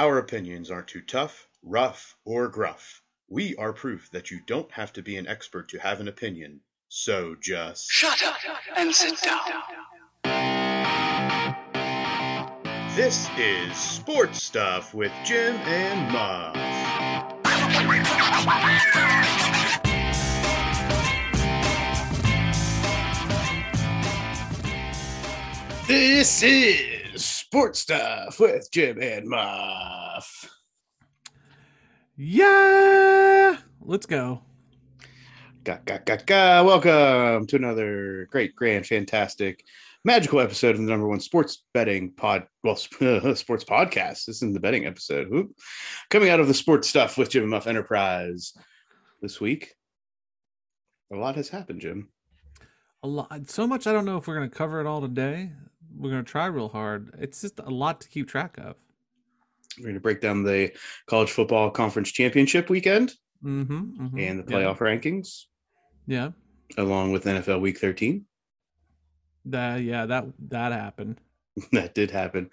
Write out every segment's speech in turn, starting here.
Our opinions aren't too tough, rough, or gruff. We are proof that you don't have to be an expert to have an opinion. So just Shut up and sit down. This is Sports Stuff with Jim and Muff. This is Sports Stuff with Jim and Muff. Yeah, let's go. Ga, ga, ga, ga. Welcome to another great, grand, fantastic, magical episode of the number one sports betting pod, well, sports podcast. This is the betting episode. Whoop. Coming out of the Sports Stuff with Jim and Muff Enterprise this week. A lot has happened, Jim. A lot, so much. I don't know if we're gonna cover it all today. We're gonna try real hard. It's just a lot to keep track of. We're going to break down the college football conference championship weekend Mm-hmm. and the playoff rankings, Yeah, along with NFL Week 13. that yeah that that happened. that did happen.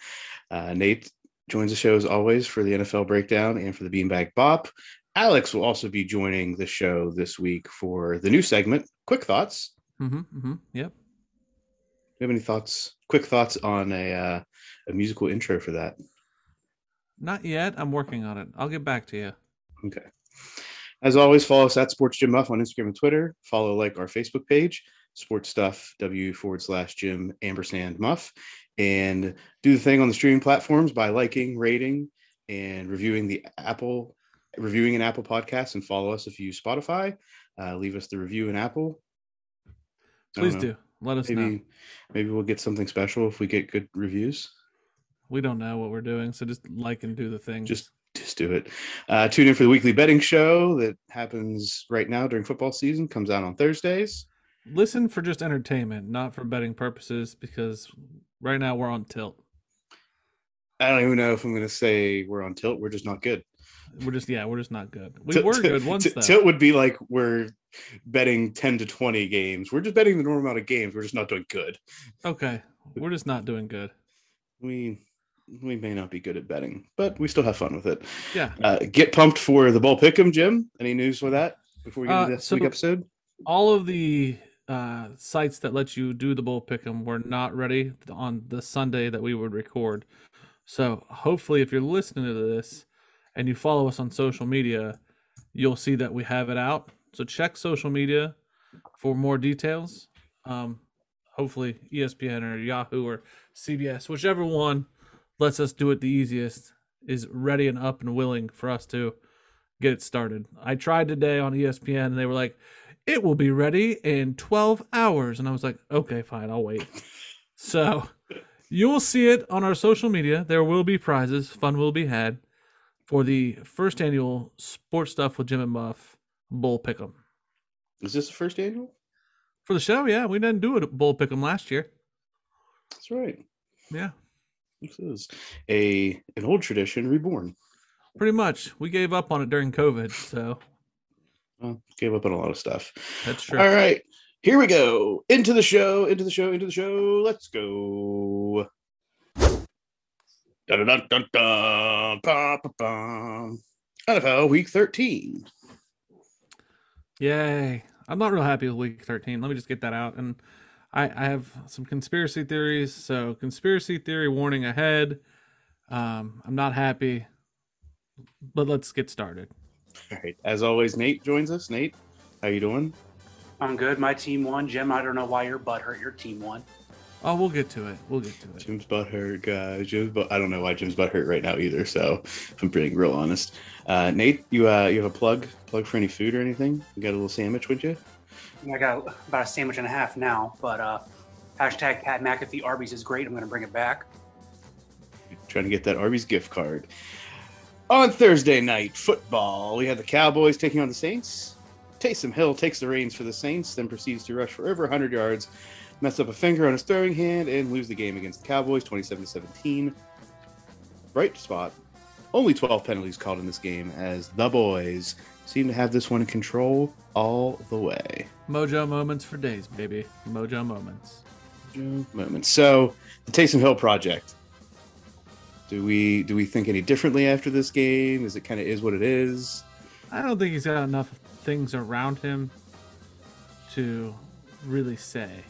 Uh, Nate joins the show as always for the NFL breakdown and for the Beanbag Bop. Alex will also be joining the show this week for the new segment, Quick Thoughts. Mm-hmm. Mm-hmm. Yep. Do you have any thoughts? Quick thoughts on a uh, a musical intro for that? Not yet. I'm working on it. I'll get back to you. Okay. As always, follow us at Sports Jim Muff on Instagram and Twitter. Follow like our Facebook page, Sports Stuff W forward slash Jim Ampersand Muff, and do the thing on the streaming platforms by liking, rating, and reviewing the Apple, reviewing an Apple podcast, and follow us if you use Spotify. Uh, leave us the review in Apple. Please do. Let us know. Maybe maybe we'll get something special if we get good reviews. We don't know what we're doing, so just like and do the thing. just just do it. Uh, tune in for the weekly betting show that happens right now during football season. Comes out on Thursdays. listen for just entertainment, not for betting purposes, because right now we're on tilt. I don't even know if I'm going to say we're on tilt. We're just not good. We're just yeah, we're just not good. We Tilt- were tilt- good once though. Tilt would be like we're betting 10 to 20 games. We're just betting the normal amount of games. We're just not doing good. Okay, we're just not doing good. We we may not be good at betting, but we still have fun with it. Yeah. Uh, get pumped for the ball pick'em, Jim. Any news with that before we get Uh, into this so- week episode? all of the uh, sites that let you do the bull pick'em were not ready on the Sunday that we would record. So hopefully, if you're listening to this and you follow us on social media, you'll see that we have it out. So check social media for more details. Um, hopefully, ESPN or Yahoo or CBS, whichever one lets us do it the easiest, is ready and up and willing for us to get it started. I tried today on ESPN and they were like, it will be ready in 12 hours. And I was like, okay, fine, I'll wait. so you will see it on our social media. There will be prizes, fun will be had for the first annual Sports Stuff with Jim and Muff Bull Pick'em. Is this the first annual? For the show, yeah, we didn't do it at Bull Pick'em last year. That's right. Yeah, This is a an old tradition reborn. pretty much. We gave up on it during COVID, so Well, gave up on a lot of stuff. that's true. All right, here we go. Into the show, into the show, into the show. Let's go. Dun, dun, dun, dun, ba, ba. NFL Week 13. Yay. I'm not real happy with week 13. Let me just get that out. And I, I have some conspiracy theories. So, conspiracy theory warning ahead. Um, I'm not happy, but let's get started. All right, as always, Nate joins us. Nate, how you doing? I'm good. My team won. Jim, I don't know why you're butthurt. Your team won. Oh, we'll get to it. We'll get to it. Jim's butt hurt, guys. Jim's butt. I don't know why Jim's butt hurt right now either. So, I'm being real honest, uh, Nate, you uh, you have a plug plug for any food or anything? You got a little sandwich would you? I got about a sandwich and a half now, but uh, hashtag Pat McAfee Arby's is great. I'm going to bring it back. trying to get that Arby's gift card. On Thursday night football, we had the Cowboys taking on the Saints. Taysom Hill takes the reins for the Saints, then proceeds to rush for over 100 yards, mess up a finger on his throwing hand, and lose the game against the Cowboys 27 17. Bright spot. Only 12 penalties called in this game as the boys seem to have this one in control all the way. Mojo moments for days, baby. Mojo moments. moment. So, the Taysom Hill project. Do we do we think any differently after this game? Is it kind of is what it is? I don't think he's got enough things around him to really say.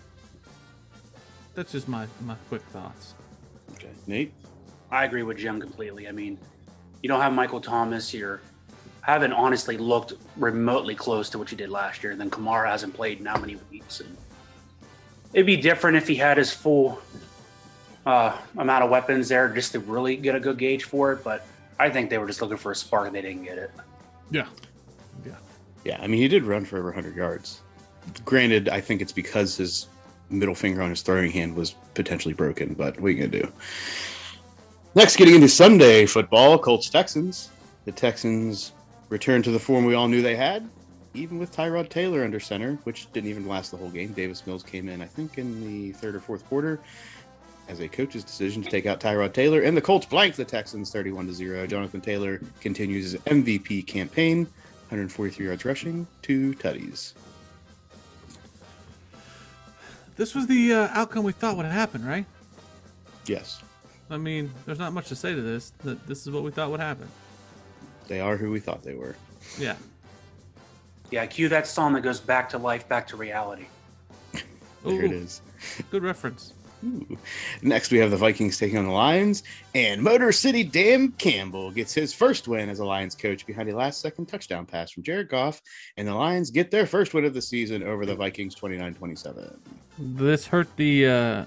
That's just my my quick thoughts. Okay, Nate. I agree with Jim completely. I mean, you don't have Michael Thomas. You're haven't honestly looked remotely close to what you did last year. And then Kamara hasn't played in how many weeks? And it'd be different if he had his full uh, amount of weapons there just to really get a good gauge for it. But I think they were just looking for a spark and they didn't get it. Yeah. Yeah. Yeah, I mean he did run for over 100 yards. Granted, I think it's because his middle finger on his throwing hand was potentially broken, but you gonna do? Next, getting into Sunday football, Colts Texans. The Texans returned to the form we all knew they had, even with Tyrod Taylor under center, which didn't even last the whole game. Davis Mills came in, I think, in the third or fourth quarter as a coach's decision to take out Tyrod Taylor, and the Colts blank the Texans 31 to 0. Jonathan Taylor continues his MVP campaign, 143 yards rushing, two tutties. This was the uh, outcome we thought would happen, right? Yes, I mean, there's not much to say to this. That this is what we thought would happen. they are who we thought they were. Yeah. Yeah, cue that song that goes back to life, back to reality. There it Ooh, is. Good reference. Ooh. Next, we have the Vikings taking on the Lions, and Motor City Dan Campbell gets his first win as a Lions coach behind a last second touchdown pass from Jared Goff, and the Lions get their first win of the season over the Vikings 29 27. This hurt the uh,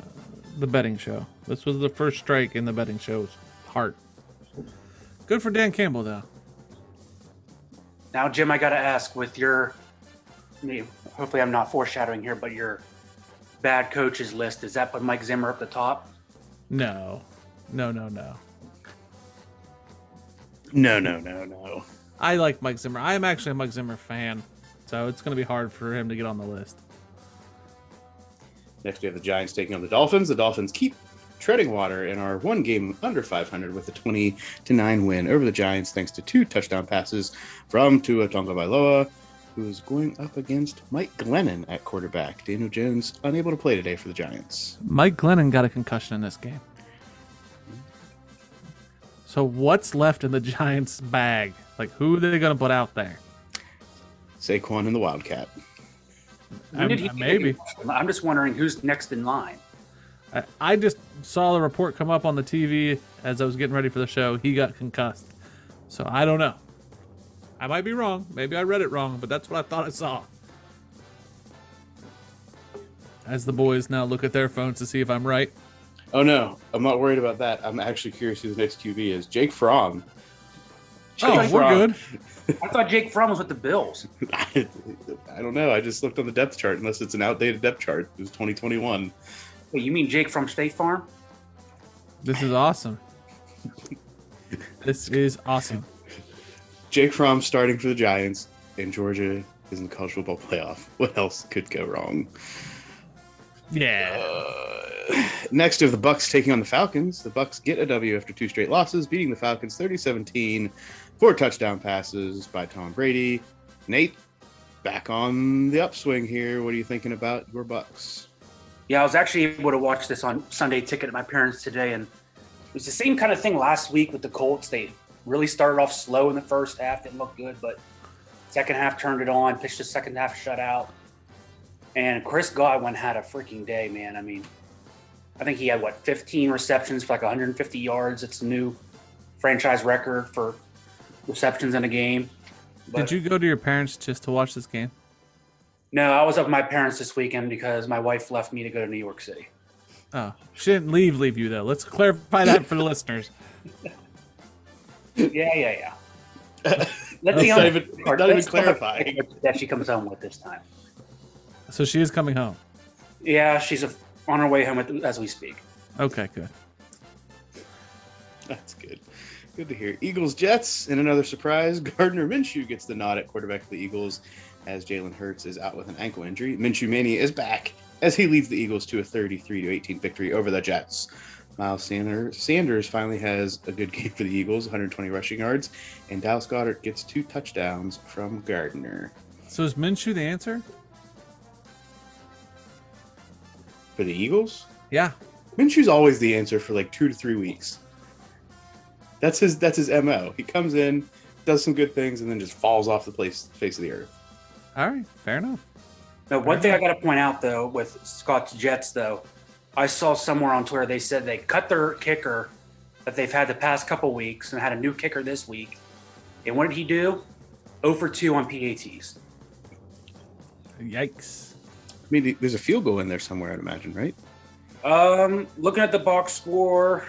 the betting show. This was the first strike in the betting show's heart. Good for Dan Campbell, though. Now, Jim, I got to ask with your, I hopefully I'm not foreshadowing here, but your bad coaches list, does that put Mike Zimmer up the top? No, no, no, no. No, no, no, no. I like Mike Zimmer. I am actually a Mike Zimmer fan, so it's going to be hard for him to get on the list. Next, we have the Giants taking on the Dolphins. The Dolphins keep treading water and are one game under 500 with a 20 to 9 win over the Giants, thanks to two touchdown passes from Tua Tagovailoa, who is going up against Mike Glennon at quarterback. Daniel Jones unable to play today for the Giants. Mike Glennon got a concussion in this game. So what's left in the Giants' bag? Like, who are they going to put out there? Saquon and the Wildcat. When did he- maybe. I'm just wondering who's next in line. I, I just saw the report come up on the TV as I was getting ready for the show. He got concussed. So I don't know. I might be wrong. Maybe I read it wrong, but that's what I thought I saw. As the boys now look at their phones to see if I'm right. Oh no, I'm not worried about that. I'm actually curious who the next QB is. Jake Fromm. Oh, Jake we're good. I thought Jake Fromm was with the Bills. I, I don't know. I just looked on the depth chart, unless it's an outdated depth chart. It was 2021. Wait, you mean Jake from State Farm? This is awesome. This is awesome. Jake Fromm starting for the Giants, and Georgia is in the college football playoff. What else could go wrong? Yeah. Uh, next, of the Bucks taking on the Falcons. The Bucks get a W after two straight losses, beating the Falcons 30-17. Four touchdown passes by Tom Brady. Nate, back on the upswing here. What are you thinking about your Bucks? Yeah, I was actually able to watch this on Sunday Ticket at my parents today, and it was the same kind of thing last week with the Colts. They really started off slow in the first half, didn't look good, but second half turned it on, pitched the second half shutout. And Chris Godwin had a freaking day, man. I mean, I think he had what 15 receptions for like 150 yards. It's a new franchise record for receptions in a game. But- Did you go to your parents just to watch this game? No, I was up with my parents this weekend because my wife left me to go to New York City. Oh, she didn't leave leave you though. Let's clarify that for the listeners. Yeah, yeah, yeah. Let's see be not even- Or not even let's clarifying. That she comes home with this time. So she is coming home. Yeah, she's a, on her way home with, as we speak. Okay, good. That's good. Good to hear. Eagles Jets in another surprise. Gardner Minshew gets the nod at quarterback for the Eagles as Jalen Hurts is out with an ankle injury. Minshew Mania is back as he leads the Eagles to a 33 to 18 victory over the Jets. Miles Sanders, Sanders finally has a good game for the Eagles, 120 rushing yards, and Dallas Goedert gets two touchdowns from Gardner. So is Minshew the answer? For the Eagles, Yeah. Minshew's always the answer for like two to three weeks. That's his. That's his mo. He comes in, does some good things, and then just falls off the place face of the earth. All right, fair enough. No, one thing I got to point out though with Scott's Jets though, I saw somewhere on Twitter they said they cut their kicker that they've had the past couple weeks and had a new kicker this week. And what did he do? 0 for 2 on PATs. Yikes. I mean, there's a field goal in there somewhere. I'd imagine, right? Um, looking at the box score,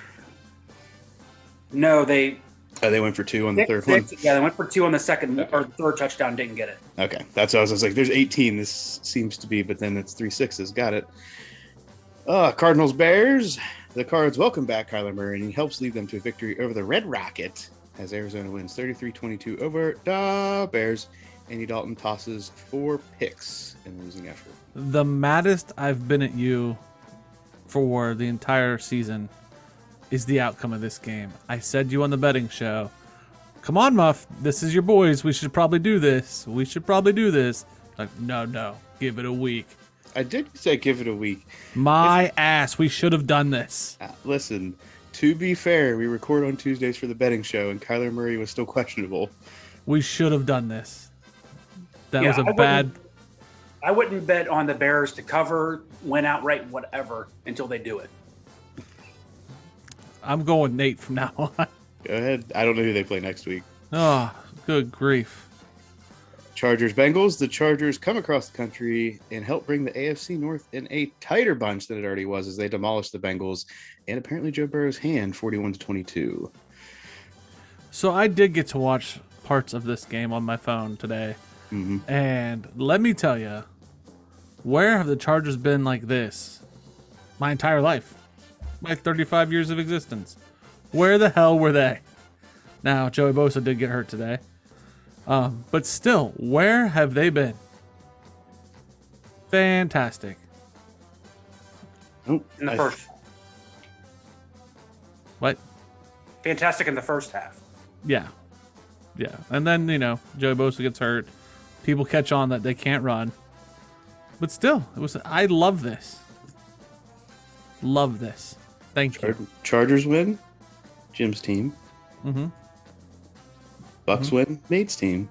no, they Oh, they went for two on the third one. yeah they went for two on the second or third touchdown, didn't get it. Okay, that's what I was, I was like. There's 18. This seems to be, but then it's three sixes. Got it. Uh, Cardinals Bears. The Cards welcome back Kyler Murray, and he helps lead them to a victory over the Red Rocket as Arizona wins 33-22 over the Bears. Andy Dalton tosses four picks in losing effort. The maddest I've been at you for the entire season is the outcome of this game. I said you on the betting show. Come on, Muff. This is your boys. We should probably do this. We should probably do this. Like, no, no. Give it a week. I did say give it a week. My ass. We should have done this. Uh, listen, to be fair, we record on Tuesdays for the betting show, and Kyler Murray was still questionable. We should have done this. That Yeah, was a I wouldn't- bad. I wouldn't bet on the Bears to cover, win outright, whatever, until they do it. I'm going Nate from now on. Go ahead. I don't know who they play next week. Oh, good grief. Chargers Bengals. The Chargers come across the country and help bring the AFC North in a tighter bunch than it already was as they demolish the Bengals and apparently Joe Burrow's hand 41 to 22. So I did get to watch parts of this game on my phone today. hmm And let me tell you, where have the Chargers been like this my entire life? My 35 years of existence. Where the hell were they? Now, Joey Bosa did get hurt today. Um, but still, where have they been? Fantastic. Oh, In the I- first, What? fantastic in the first half. Yeah. Yeah. And then, you know, Joey Bosa gets hurt. People catch on that they can't run. But still, it was I love this. Love this. Thank Char- you. Chargers win. Jim's team. Mm-hmm. Bucks mm-hmm. win. Nate's team.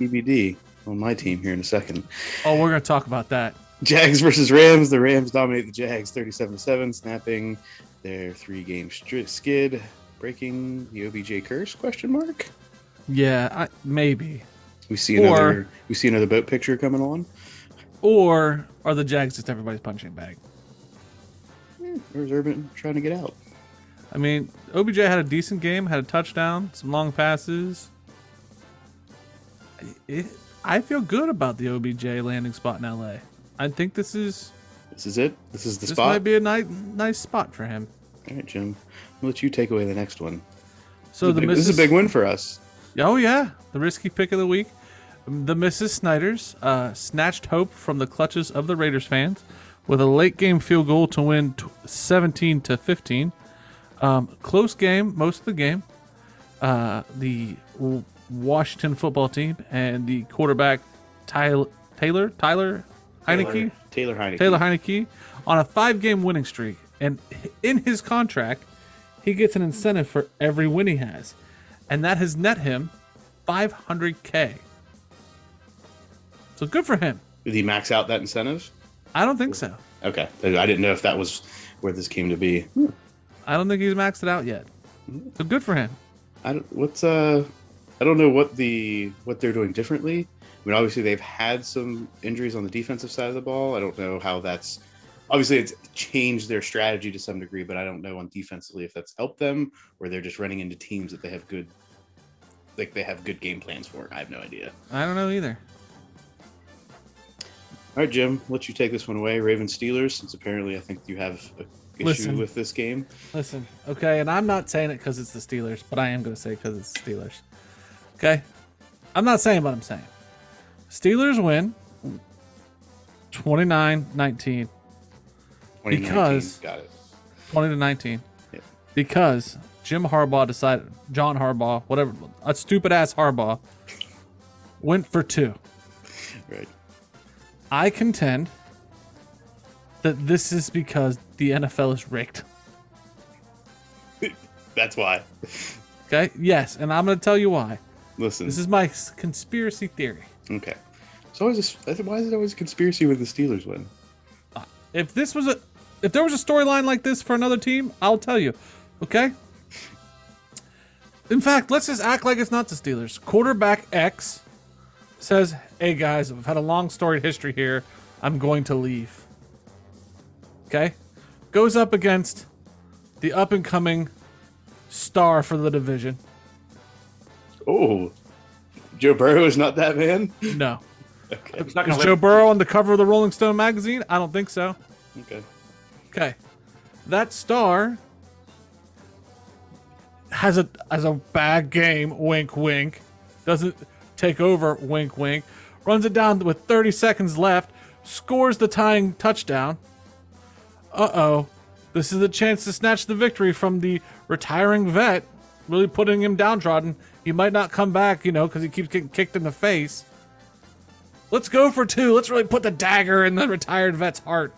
TBD on my team here in a second. Oh, we're gonna talk about that. Jags versus Rams. The Rams dominate the Jags 37 7, snapping their three game skid, breaking the OBJ curse? Question mark. Yeah, I, maybe. We see Or- another. we see another boat picture coming on. Or are the Jags just everybody's punching bag? Hmm, Where's Urban trying to get out? I mean, OBJ had a decent game, had a touchdown, some long passes. It, I feel good about the OBJ landing spot in LA. I think this is This is it. This is the this spot. This might be a nice nice spot for him. All right, Jim. I'll let you take away the next one. So the Big- this is a big win for us. Oh yeah, the risky pick of the week. The Mrs. Snyders uh, snatched hope from the clutches of the Raiders fans with a late game field goal to win t- 17 to 15. Um, close game most of the game. Uh, the Washington football team and the quarterback Tyler Taylor Tyler Heinicke Taylor Heinicke. Taylor Heinicke on a five game winning streak. And in his contract, he gets an incentive for every win he has. And that has net him 500K. So good for him. Did he max out that incentive? I don't think so. Okay. I didn't know if that was where this came to be. I don't think he's maxed it out yet. So good for him. I don't. What's uh? I don't know what the what they're doing differently. I mean, obviously they've had some injuries on the defensive side of the ball. I don't know how that's. Obviously, it's changed their strategy to some degree, but I don't know on defensively if that's helped them or they're just running into teams that they have good, like they have good game plans for. I have no idea. I don't know either. All right, Jim, let you take this one away. Ravens Steelers, since apparently I think you have a issue Listen. with this game. Listen, okay, and I'm not saying it because it's the Steelers, but I am going to say because it's the Steelers. Okay? I'm not saying what I'm saying. Steelers win 29 19. Because- got it. 20 to 19 Yeah. because Jim Harbaugh decided, John Harbaugh, whatever, a stupid ass Harbaugh, went for two. Right. I contend that this is because the NFL is rigged. That's why. Okay. Yes, and I'm going to tell you why. Listen. This is my conspiracy theory. okay. It's always a, why is it always a conspiracy when the Steelers win? Uh, if this was a, if there was a storyline like this for another team, I'll tell you. Okay. In fact, let's just act like it's not the Steelers. Quarterback X says, "Hey guys, I've had a long storied history here. I'm going to leave." Okay, goes up against the up and coming star for the division. Oh, Joe Burrow is not that man. No, Okay. Is Joe live- Burrow on the cover of the Rolling Stone magazine? I don't think so. Okay. Okay. That star has a has a bad game, wink wink. Doesn't take over, wink wink. Runs it down with 30 seconds left, scores the tying touchdown. Uh-oh. This is a chance to snatch the victory from the retiring vet, really putting him downtrodden. He might not come back, you know, because he keeps getting kicked in the face. Let's go for two. Let's really put the dagger in the retired vet's heart.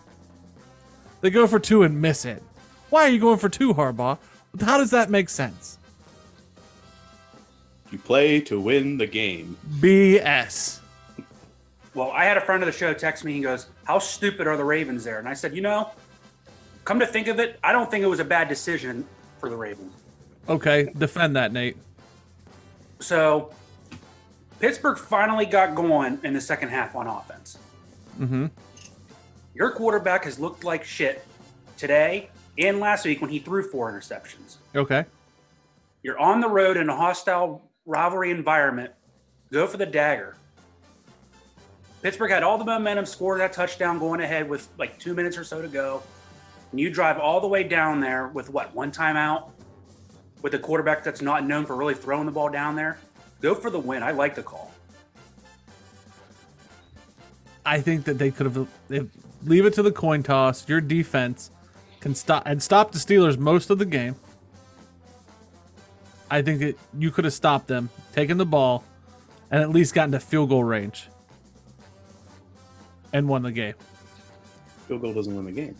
They go for two and miss it. Why are you going for two, Harbaugh? How does that make sense? You play to win the game. BS. Well, I had a friend of the show text me. He goes, "How stupid are the Ravens there?" And I said, "You know, come to think of it, I don't think it was a bad decision for the Ravens." Okay, defend that, Nate. So, Pittsburgh finally got going in the second half on offense. Mm-hmm. Your quarterback has looked like shit today and last week when he threw four interceptions. Okay. You're on the road in a hostile rivalry environment. Go for the dagger. Pittsburgh had all the momentum, scored that touchdown going ahead with like two minutes or so to go. And you drive all the way down there with what, one timeout? With a quarterback that's not known for really throwing the ball down there. Go for the win. I like the call. I think that they could have leave it to the coin toss. Your defense can stop and stop the Steelers most of the game. I think that you could have stopped them, taken the ball, and at least gotten to field goal range. And won the game. Field goal doesn't win the game.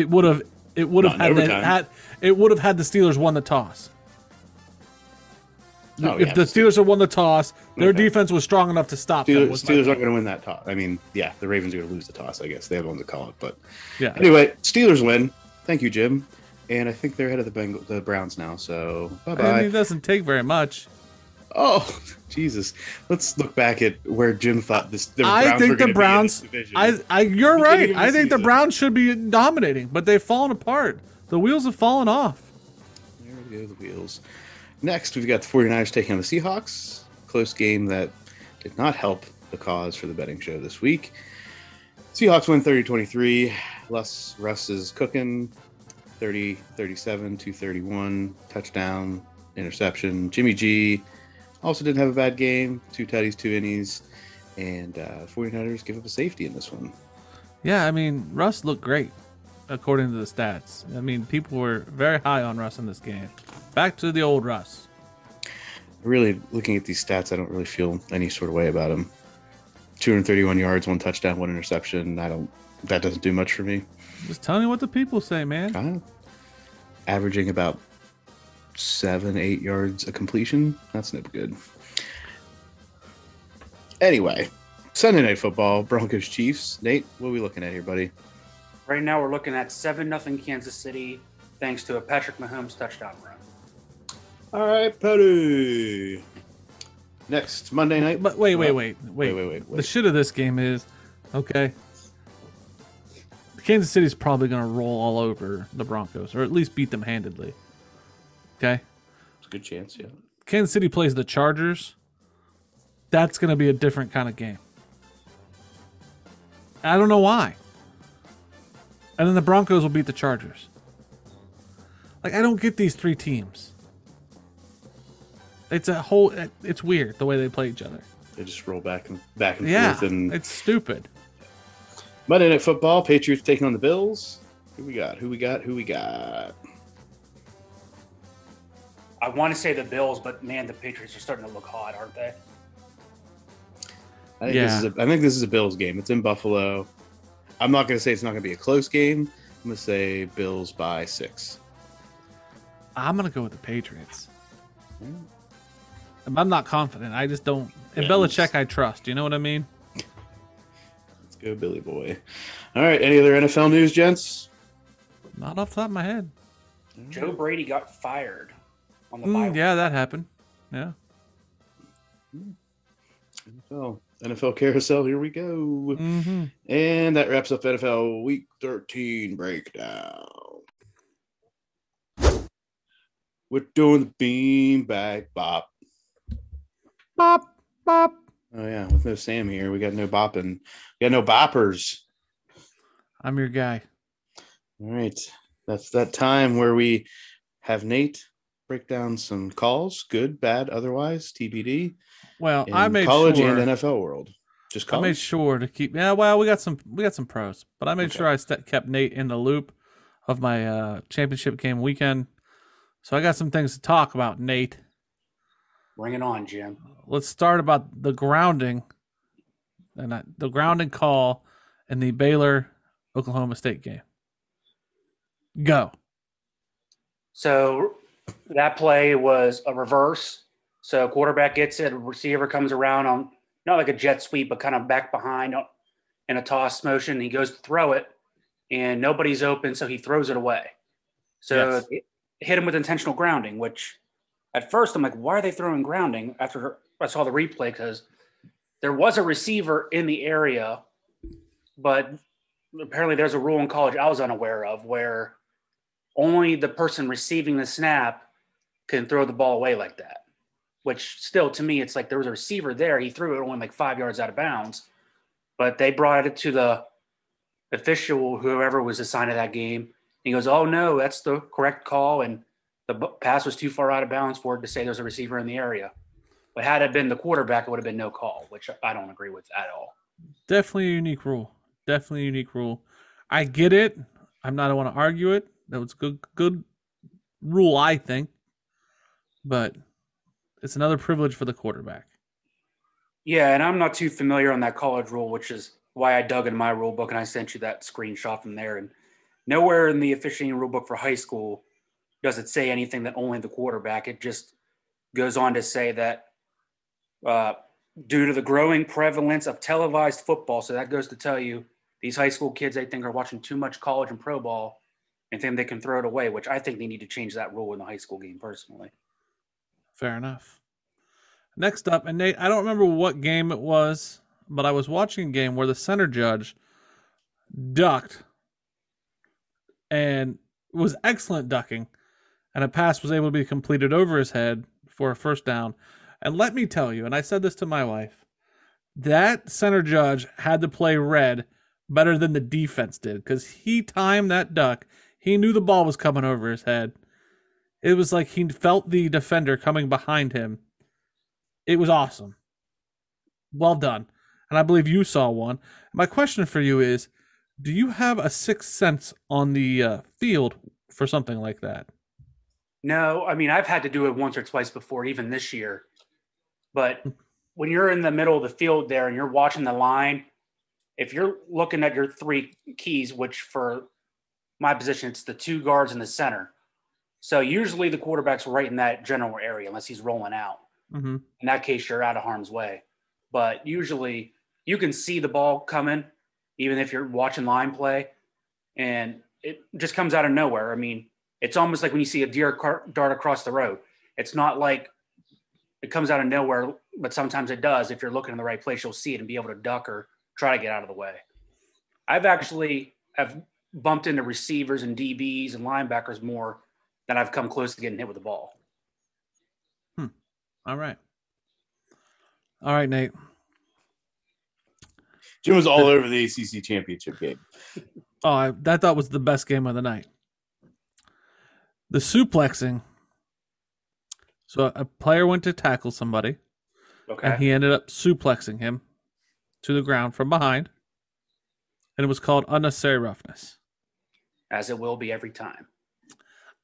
It would have it would have had, the, had it would have had the Steelers won the toss. Oh, no, if yeah, the Steelers had won the toss, their Okay. defense was strong enough to stop them. Steelers, my Steelers aren't going to win that toss. I mean, yeah, the Ravens are going to lose the toss. I guess they have one to call it. But Yeah. anyway, Steelers win. Thank you, Jim. And I think they're ahead of the Bengal, the Browns now. So bye I bye. mean, it doesn't take very much. Oh, Jesus! Let's look back at where Jim thought this. The I Browns think the gonna be in Browns. I, I, you're right. I think the. Browns should be dominating, but they've fallen apart. The wheels have fallen off. There we go, the wheels. Next, we've got the 49ers taking on the Seahawks. Close game that did not help the cause for the betting show this week. Seahawks win 30 23. Russ, Russ is cooking 30 37, 231, touchdown, interception. Jimmy G also didn't have a bad game. Two tutties, two innies. And uh, 49ers give up a safety in this one. Yeah, I mean, Russ looked great according to the stats. I mean, people were very high on Russ in this game. Back to the old Russ. really looking at these stats, I don't really feel any sort of way about him. 231 yards, one touchdown, one interception. I don't. That doesn't do much for me. Just tell me what the people say, man. Averaging about seven, eight yards a completion. That's no good. Anyway, Sunday night football, Broncos Chiefs. Nate, what are we looking at here, buddy? Right now, we're looking at 7 nothing Kansas City thanks to a Patrick Mahomes touchdown run. All right, Petty. Next Monday night. But wait, wait, Well, wait, wait, wait, wait, The shit of this game is, okay. Kansas City's probably going to roll all over the Broncos, or at least beat them handedly. Okay. It's a good chance, yeah. Kansas City plays the Chargers, that's going to be a different kind of game. I don't know why. And then the Broncos will beat the Chargers. Like I don't get these three teams. It's a whole. It's weird the way they play each other. They just roll back and back and Yeah, forth. And it's stupid. Monday Night Football, Patriots taking on the Bills. Who we got? Who we got? Who we got? I want to say the Bills, but man, the Patriots are starting to look hot, aren't they? I think Yeah. this is a, I think this is a Bills game. It's in Buffalo. I'm not going to say it's not going to be a close game, I'm gonna say Bills by six. I'm gonna go with the Patriots. Mm. I'm not confident. I just don't. And Yeah, Belichick, I trust. You know what I mean? Let's go, Billy Boy. All right. Any other NFL news, gents? Not off the top of my head. Joe Brady got fired on the Mm, bye. yeah, that happened. Yeah. NFL, NFL carousel. Here we go. hmm And that wraps up NFL Week 13 breakdown. We're doing the beanbag bop. Bop, bop. Oh yeah, with no Sam here, we got no bopping. We got no boppers. I'm your guy. All right, that's that time where we have Nate break down some calls, good, bad, otherwise, TBD. Well, In I made college sure. and NFL world. Just I made college. sure to keep. Yeah, well, we got some. We got some pros, but I made Okay. sure I st- kept Nate in the loop of my uh, championship game weekend. So I got some things to talk about, Nate. Bring it on, Jim. Let's start about the grounding and I, the grounding call in the Baylor Oklahoma State game. Go. So that play was a reverse. So quarterback gets it, receiver comes around on not like a jet sweep, but kind of back behind in a toss motion. He goes to throw it, and nobody's open, so he throws it away. So Yes. it hit him with intentional grounding, which at first I'm like, why are they throwing grounding? After I saw the replay, because there was a receiver in the area, but apparently there's a rule in college I was unaware of where only the person receiving the snap can throw the ball away like that. Which still, to me, it's like there was a receiver there. He threw it only like five yards out of bounds, but they brought it to the official, whoever was assigned to that game. He goes, "Oh no, that's the correct call, and the pass was too far out of bounds for it to say there's a receiver in the area." But had it been the quarterback, it would have been no call, which I don't agree with at all. Definitely a unique rule. Definitely a unique rule. I get it. I'm not I want to argue it. That was good good rule, I think. But it's another privilege for the quarterback. Yeah, and I'm not too familiar on that college rule, which is why I dug in my rule book and I sent you that screenshot from there. And nowhere in the officiating rule book for high school does it say anything that only the quarterback. It just goes on to say that uh, due to the growing prevalence of televised football, so that goes to tell you these high school kids, I think, are watching too much college and pro ball and think they can throw it away, which I think they need to change that rule in the high school game personally. Fair enough. Next up, and Nate, I don't remember what game it was, but I was watching a game where the center judge ducked and was excellent ducking, and a pass was able to be completed over his head for a first down. And let me tell you, and I said this to my wife, that center judge had to play red better than the defense did because he timed that duck. He knew the ball was coming over his head. It was like he felt the defender coming behind him. It was awesome. Well done. And I believe you saw one. My question for you is do you have a sixth sense on the uh, field for something like that? No, I mean I've had to do it once or twice before, even this year. But when you're in the middle of the field there and you're watching the line, if you're looking at your three keys, which for my position it's the two guards in the center. So usually the quarterback's right in that general area unless he's rolling out. Mm-hmm. In that case, you're out of harm's way. But usually you can see the ball coming, even if you're watching line play, and it just comes out of nowhere. I mean, it's almost like when you see a deer dart across the road. It's not like it comes out of nowhere, but sometimes it does. If you're looking in the right place, you'll see it and be able to duck or try to get out of the way. I've actually have bumped into receivers and DBs and linebackers more than I've come close to getting hit with the ball. Hmm. All right. All right, Nate. Jim was all over the ACC championship game. Oh, I, that thought was the best game of the night. The suplexing. So a player went to tackle somebody, Okay. and he ended up suplexing him to the ground from behind, and it was called unnecessary roughness. As it will be every time.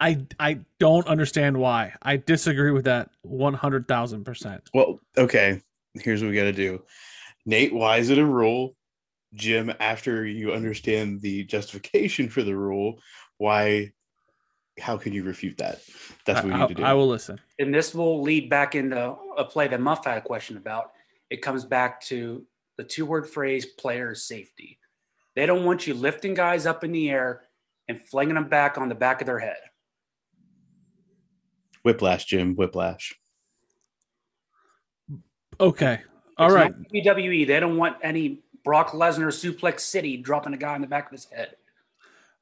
I I don't understand why. I disagree with that one hundred thousand percent. Well, okay. Here's what we got to do. Nate, why is it a rule? Jim, after you understand the justification for the rule, why? How can you refute that? That's what we I, need to do. I will listen. And this will lead back into a play that Muff had a question about. It comes back to the two word phrase player safety. They don't want you lifting guys up in the air and flinging them back on the back of their head. Whiplash, Jim. Whiplash. Okay. All It's right. not WWE. They don't want any Brock Lesnar suplex city dropping a guy on the back of his head.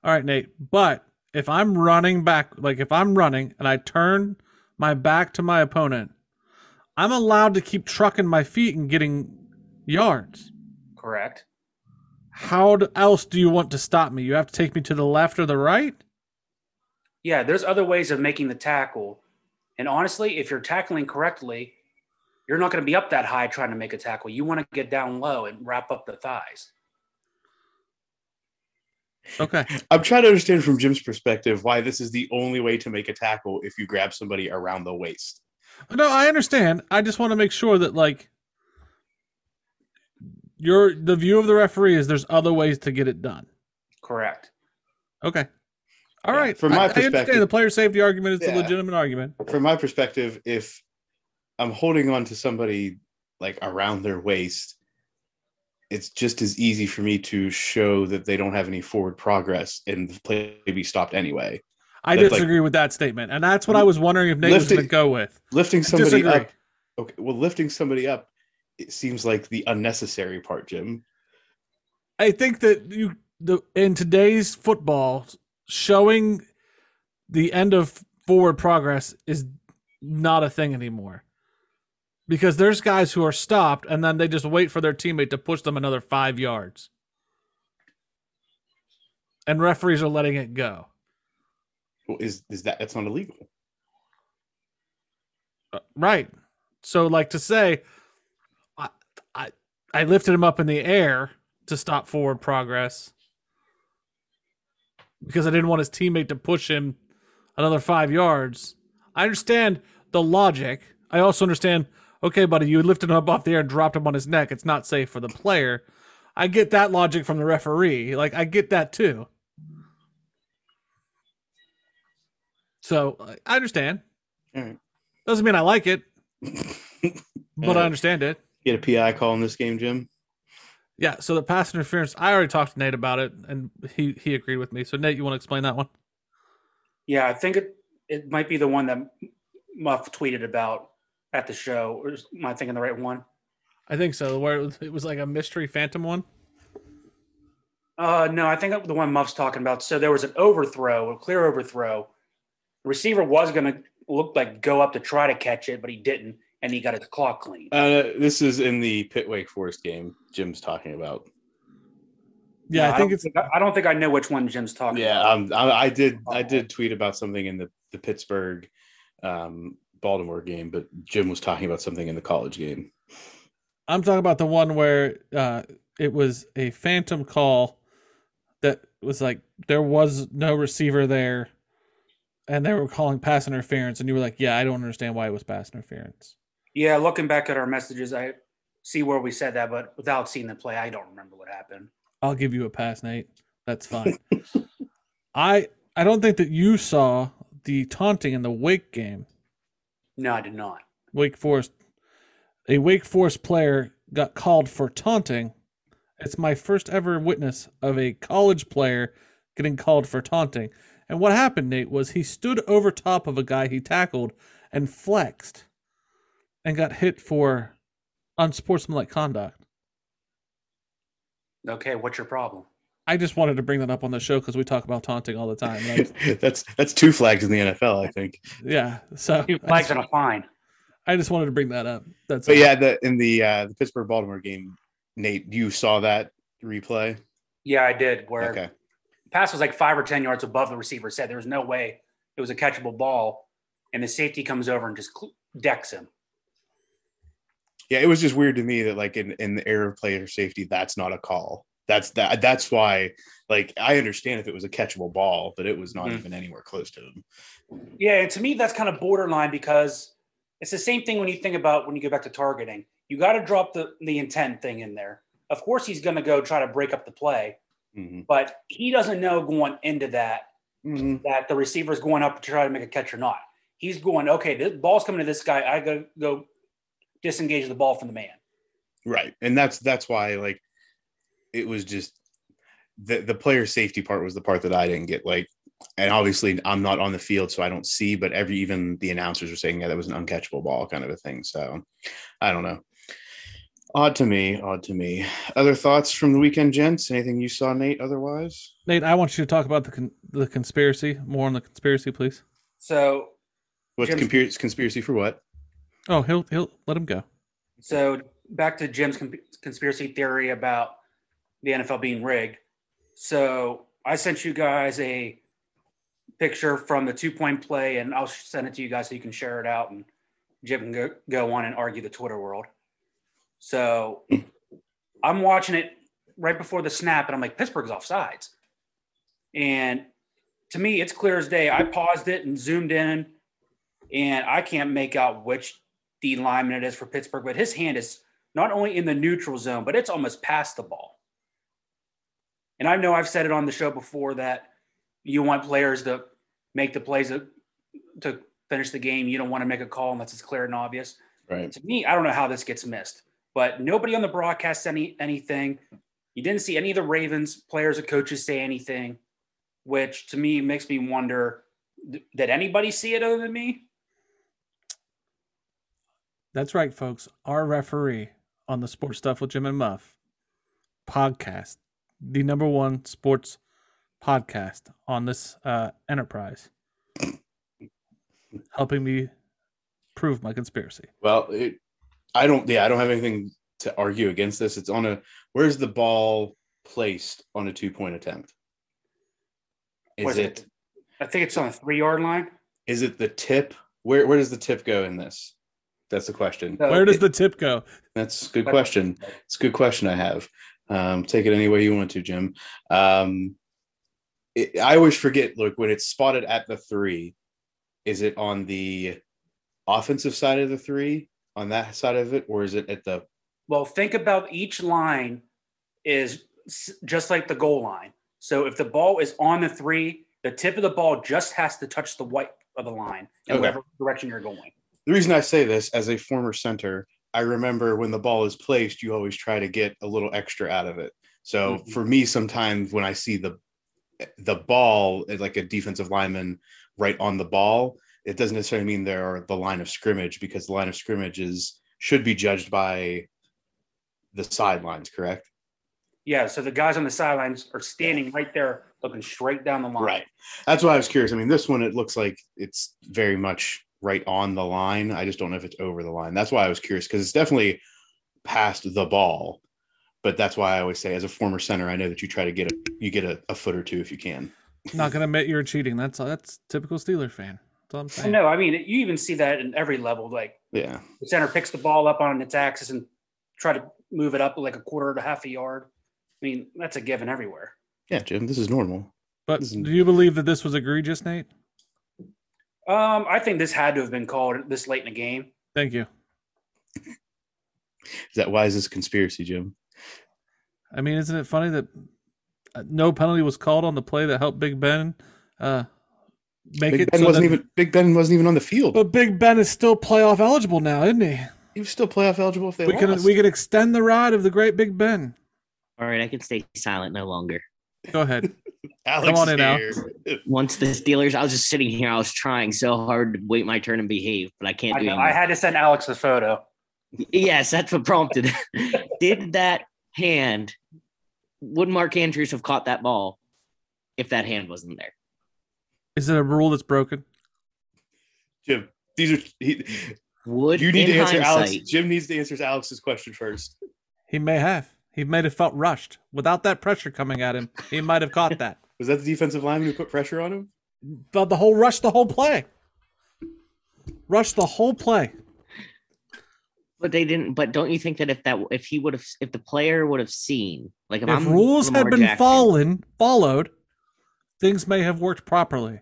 All right, Nate. But if I'm running back, like if I'm running and I turn my back to my opponent, I'm allowed to keep trucking my feet and getting yards. Correct. How else do you want to stop me? You have to take me to the left or the right? Yeah, there's other ways of making the tackle. And honestly, if you're tackling correctly, you're not going to be up that high trying to make a tackle. You want to get down low and wrap up the thighs. Okay. I'm trying to understand from Jim's perspective why this is the only way to make a tackle if you grab somebody around the waist. No, I understand. I just want to make sure that like your the view of the referee is there's other ways to get it done. Correct. Okay. All Yeah, right. from my I, I perspective- understand the player safety argument is a legitimate argument. From my perspective, if I'm holding on to somebody like around their waist, it's just as easy for me to show that they don't have any forward progress and the play be stopped anyway. I That's like- disagree with that statement, and that's what I was wondering if Nate was going to go with. Lifting somebody up. Okay, well, lifting somebody up, it seems like the unnecessary part, Jim. I think that you the in today's football, showing the end of forward progress is not a thing anymore. Because there's guys who are stopped and then they just wait for their teammate to push them another five yards. And referees are letting it go. Well, Is is that that's not illegal? Uh, Right. So like to say I I lifted him up in the air to stop forward progress because I didn't want his teammate to push him another 5 yards. I understand the logic. I also understand okay buddy, you lifted him up off the air and dropped him on his neck. It's not safe for the player. I get that logic from the referee. Like I get that too. So I- I understand. All right. Doesn't mean I like it, but I Uh, understand it. Get a PI call in this game, Jim. Yeah. So the pass interference, I already talked to Nate about it, and he he agreed with me. So Nate, you want to explain that one? Yeah, I think it, it might be the one that Muff tweeted about at the show. Or Am I thinking the right one? I think so. Where it was, it was like a mystery phantom one. Uh, no, I think the one Muff's talking about. So there was an overthrow, a clear overthrow. The receiver was going to look like go up to try to catch it, but he didn't, and he got his clock clean. Uh, this is in the Pitt Wake Forest game Jim's talking about. Yeah, I think don't it's I don't think I know which one Jim's talking Yeah, about. um, I, I did. I did tweet about something in the the Pittsburgh, um, Baltimore game, but Jim was talking about something in the college game. I'm talking about the one where uh, it was a phantom call that was like there was no receiver there, and they were calling pass interference, and you were like, "Yeah, I don't understand why it was pass interference." Yeah, looking back at our messages, I see where we said that, but without seeing the play, I don't remember what happened. I'll give you a pass, Nate. That's fine. I I don't think that you saw the taunting in the Wake game. No, I did not. Wake Forest, a Wake Forest player got called for taunting. It's my first ever witness of a college player getting called for taunting. And what happened, Nate, was he stood over top of a guy he tackled and flexed and got hit for unsportsmanlike conduct. Okay, what's your problem? I just wanted to bring that up on the show because we talk about taunting all the time. And that's that's two flags in the NFL, I think. yeah, so Two I flags just, and a fine. I just wanted to bring that up. That's But all. yeah, the in the uh, the Pittsburgh Baltimore game, Nate, you saw that replay. Yeah, I did. Where Okay, pass was like five or ten yards above the receiver said there was no way it was a catchable ball, and the safety comes over and just decks him. Yeah, it was just weird to me that like in in the era of player safety, that's not a call. That's that. That's why, like, I understand if it was a catchable ball, but it was not Mhm. even anywhere close to him. Yeah, and to me that's kind of borderline because it's the same thing when you think about when you go back to targeting. You got to drop the the intent thing in there. Of course, he's going to go try to break up the play, Mhm. but he doesn't know going into that Mhm. that the receiver is going up to try to make a catch or not. He's going, okay, the ball's coming to this guy. I go go disengage the ball from the man. Right. And that's that's why like it was just the the player safety part was the part that I didn't get like and obviously I'm not on the field so I don't see but every even the announcers were saying yeah that was an uncatchable ball kind of a thing so I don't know. Odd to me, odd to me. Other thoughts from the weekend gents? Anything you saw Nate otherwise? Nate, I want you to talk about the con- the conspiracy. More on the conspiracy, please. So What's Jim's- conspiracy conspiracy for what? Oh, he'll he'll let him go. So back to Jim's con- conspiracy theory about the NFL being rigged. So I sent you guys a picture from the two point play, and I'll send it to you guys so you can share it out, and Jim can go, go on and argue the Twitter world. So I'm watching it right before the snap, and I'm like, Pittsburgh's offsides. And to me, it's clear as day. I paused it and zoomed in, and I can't make out which D lineman it is for Pittsburgh, but his hand is not only in the neutral zone, but it's almost past the ball. And I know I've said it on the show before that you want players to make the plays to, to finish the game. You don't want to make a call unless it's clear and obvious. Right. To me, I don't know how this gets missed, but nobody on the broadcast said any anything. You didn't see any of the Ravens players or coaches say anything, which to me makes me wonder: Did anybody see it other than me? That's right, folks. Our referee on the Sports Stuff with Jim and Muff podcast, the number one sports podcast on this uh, enterprise, helping me prove my conspiracy. Well, it, I don't. Yeah, I don't have anything to argue against this. It's on a. Where's the ball placed on a two point attempt? What Is it I think it's on the three yard line. is it the tip? Where where does the tip go in this? That's the question. So Where does it- the tip go? That's a good question. It's a good question I have. Um, take it any way you want to, Jim. Um, it, I always forget. Look, when it's spotted at the three, is it on the offensive side of the three, on that side of it, or is it at the Well, think about each line is just like the goal line. So if the ball is on the three, the tip of the ball just has to touch the white of the line in Okay. whatever direction you're going. The reason I say this as a former center, I remember when the ball is placed, you always try to get a little extra out of it. So Mhm. for me, sometimes when I see the the ball eh, like a defensive lineman right on the ball, it doesn't necessarily mean they're the line of scrimmage because the line of scrimmage is should be judged by the sidelines, correct? Yeah. So the guys on the sidelines are standing right there looking straight down the line. Right. That's why I was curious. I mean, this one it looks like it's very much right on the line. I just don't know if it's over the line. That's why I was curious because it's definitely past the ball. But that's why I always say, as a former center, I know that you try to get a you get a, a foot or two if you can. Not gonna admit you're cheating. That's that's typical Steeler fan. That's all I'm saying. know. I mean, you even see that in every level. Like Yeah. the center picks the ball up on its axis and try to move it up like a quarter to half a yard. I mean, that's a given everywhere. Yeah, Jim, this is normal. But Listen. do you believe that this was egregious, Nate? Um, I think this had to have been called this late in the game. Thank you. Is that why is this conspiracy, Jim? I mean, isn't it funny that uh, no penalty was called on the play that helped Big Ben uh, make Big it? Ben so wasn't that- even Big Ben wasn't even on the field. But Big Ben is still playoff eligible now, isn't he? he was still playoff eligible if they We can we can extend the ride of the great Big Ben. All right, I can stay silent no longer. Go ahead. Alex Come on in, here. Once the Steelers, I was just sitting here. I was trying so hard to wait my turn and behave, but I can't I, do it. I had to send Alex the photo. Yes, that's what prompted. Did that hand? Would Mark Andrews have caught that ball if that hand wasn't there? Is it a rule that's broken? Jim, these are he, Would you need to answer Alex. Jim needs to answer Alex's question first. He may have. He might have felt rushed without that pressure coming at him. He might have caught that. Was that the defensive lineman who put pressure on him? But the whole rush, the whole play, rush the whole play. But they didn't. But don't you think that if that if he would have if the player would have seen like if, If I'm rules had been Jackson, fallen, followed, things may have worked properly.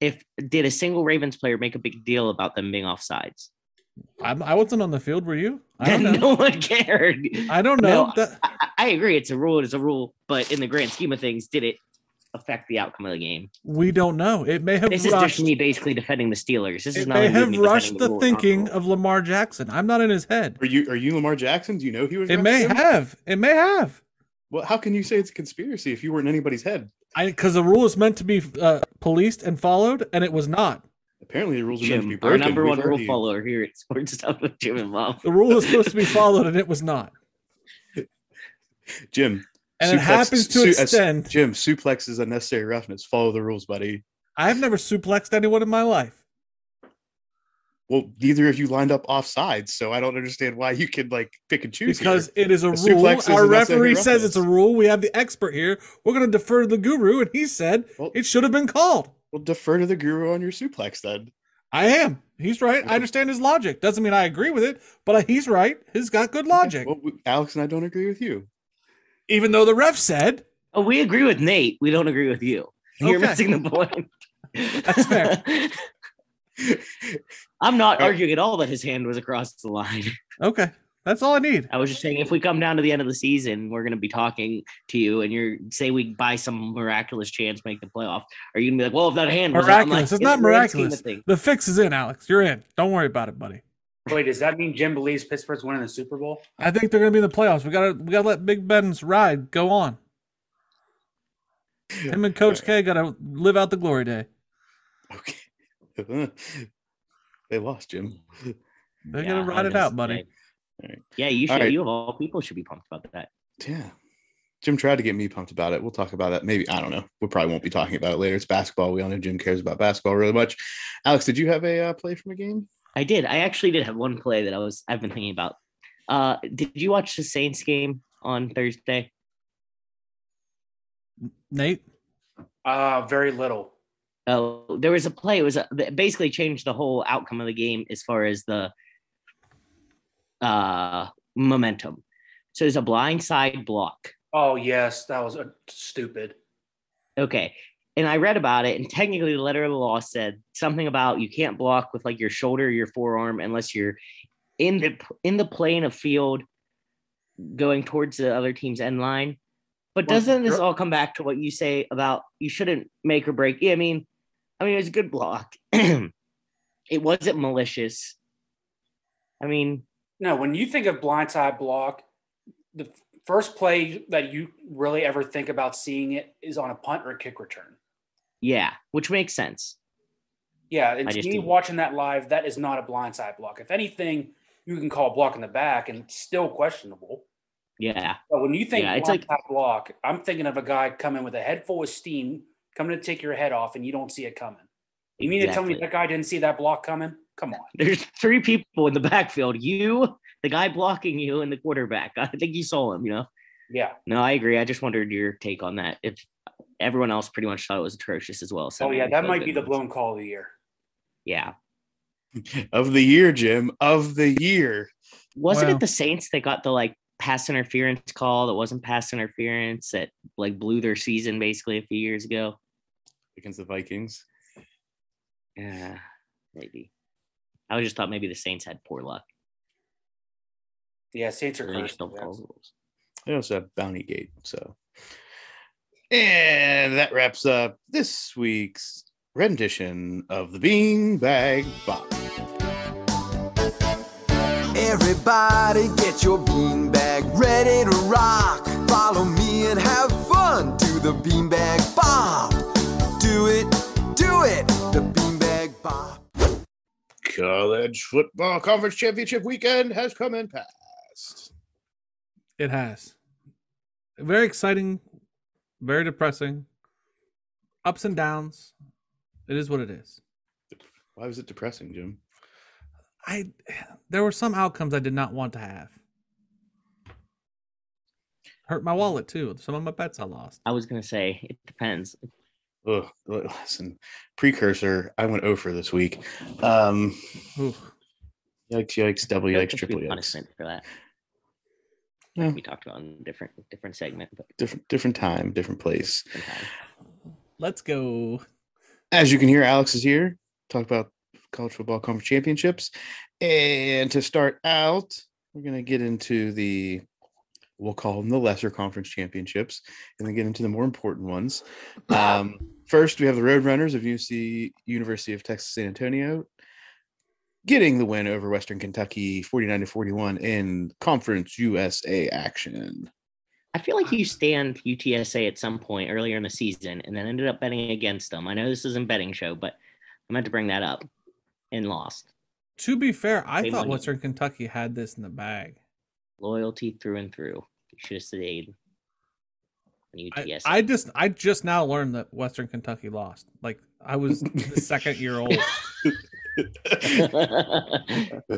if did a single Ravens player make a big deal about them being offsides? I'm, I wasn't on the field. Were you? I don't know. no one cared. I don't know. No, That- I, I agree. It's a rule. It's a rule. But in the grand scheme of things, did it affect the outcome of the game? we don't know. It may have This is just me basically defending the Steelers. This is not may have rushed defending the thinking of Lamar Jackson. I'm not in his head. Are you are you Lamar Jackson? Do you know he was? It may Jim? have. It may have. Well, how can you say it's a conspiracy if you weren't in anybody's head? I because the rule is meant to be uh, policed and followed, and it was not. Apparently, the rules are meant to be Jim, our number We've one rule follower here at Sports Stuff with Jim and Mom. The rule is supposed to be followed, and it was not. Jim. And it suplex- happens to su- uh, extend. Jim, suplex is unnecessary roughness. Follow the rules, buddy. I've never suplexed anyone in my life. Well, neither of you lined up off sides, so I don't understand why you could like pick and choose. Because here. it is a A rule. Our referee says it's a rule. We have the expert here. We're going to defer to the guru, and he said Well- it should have been called. We'll defer to the guru on your suplex then. I am. He's right. I understand his logic. Doesn't mean I agree with it, but he's right. He's got good logic. Well, we- Alex and I don't agree with you. Even though the ref said Oh, we agree with Nate. We don't agree with you. You're Okay. missing the point. That's fair. I'm not arguing at all that his hand was across the line. Okay, that's all I need. I was just saying if we come down to the end of the season, we're going to be talking to you, and you're say we buy some miraculous chance make the playoff. Are you going to be like, well, if that hand was Miraculous. like, it's not in the grand scheme of miraculous. The fix is in, Alex. You're in. Don't worry about it, buddy. Wait, does that mean Jim believes Pittsburgh's winning the Super Bowl? I think they're gonna be in the playoffs. We gotta we gotta let Big Ben's ride go on. Him and Coach K gotta live out the glory day. Okay. they lost, Jim. They're Yeah, gonna ride it out, buddy. unnecessary. Alright. Yeah, you should. Alright. You of all people should be pumped about that. Yeah. Jim tried to get me pumped about it. We'll talk about that. Maybe I don't know. We probably won't be talking about it later. It's basketball. We all know Jim cares about basketball really much. Alex, did you have a uh, play from a game? I did. I actually did have one play that I was. I've been thinking about. Uh, did you watch the Saints game on Thursday? Nate, Uh, very little. Oh, there was a play. It was a, that basically changed the whole outcome of the game as far as the uh momentum. So there's a blind side block. Oh yes, that was a, stupid. Okay. And I read about it, and technically the letter of the law said something about you can't block with like your shoulder or your forearm unless you're in the in the plane of field going towards the other team's end line. But Well, doesn't this all come back to what you say about you shouldn't make or break? Yeah, I mean, I mean it was a good block. it wasn't malicious. I mean, No, when you think of blindside block, the first play that you really ever think about seeing it is on a punt or a kick return. yeah, which makes sense. Yeah, and to me, watching that live, that is not a blindside block. If anything, you can call a block in the back, and it's still questionable. Yeah. But when you think Yeah, it's like- block, I'm thinking of a guy coming with a head full of steam, coming to take your head off, and you don't see it coming. You mean to tell me that guy didn't see that block coming? Come on. There's three people in the backfield. You, the guy blocking you, and the quarterback. I think you saw him, you know? Yeah. No, I agree. I just wondered your take on that. If everyone else pretty much thought it was atrocious as well. So Oh yeah, that might be the ones. blown call of the year. Yeah. Of the year, Jim. Of the year. Wasn't Well- it the Saints that got the like pass interference call that wasn't pass interference that like blew their season basically a few years ago? Against the Vikings. Yeah, maybe. I just thought maybe the Saints had poor luck. Yeah, Saints are They cursed. just don't follow rules. They also have Bounty Gate. So, and that wraps up this week's rendition of the Beanbag Box. Everybody get your beanbag ready to rock. Follow me and have fun to the beanbag bob. College football conference championship weekend has come and passed. it has. Very exciting, very depressing. Ups and downs. It is what it is. Why was it depressing, Jim? I there were some outcomes I did not want to have. Hurt my wallet too. Some of my bets I lost. I was gonna say it depends. Ugh, listen, precursor. I went over this week. Um, Ooh. yikes! Yikes! Double yikes! Triple yikes! punishment for that. Yeah. We talked about in different different segment, but Different, different time, different place. different time. Let's go. As you can hear, Alex is here. Talk about college football conference championships. And to start out, we're going to get into the, we'll call them the lesser conference championships, and then get into the more important ones. Um, first, we have the Roadrunners of UC University of Texas San Antonio getting the win over Western Kentucky 49 to 41 in Conference USA action. I feel like you stand UTSA at some point earlier in the season and then ended up betting against them. I know this isn't betting show, but I meant to bring that up and lost. To be fair, I Same thought. Western Kentucky had this in the bag. Loyalty through and through. You should have stayed on I, UTSA. I just I just now learned that Western Kentucky lost. Like I was the second year old. the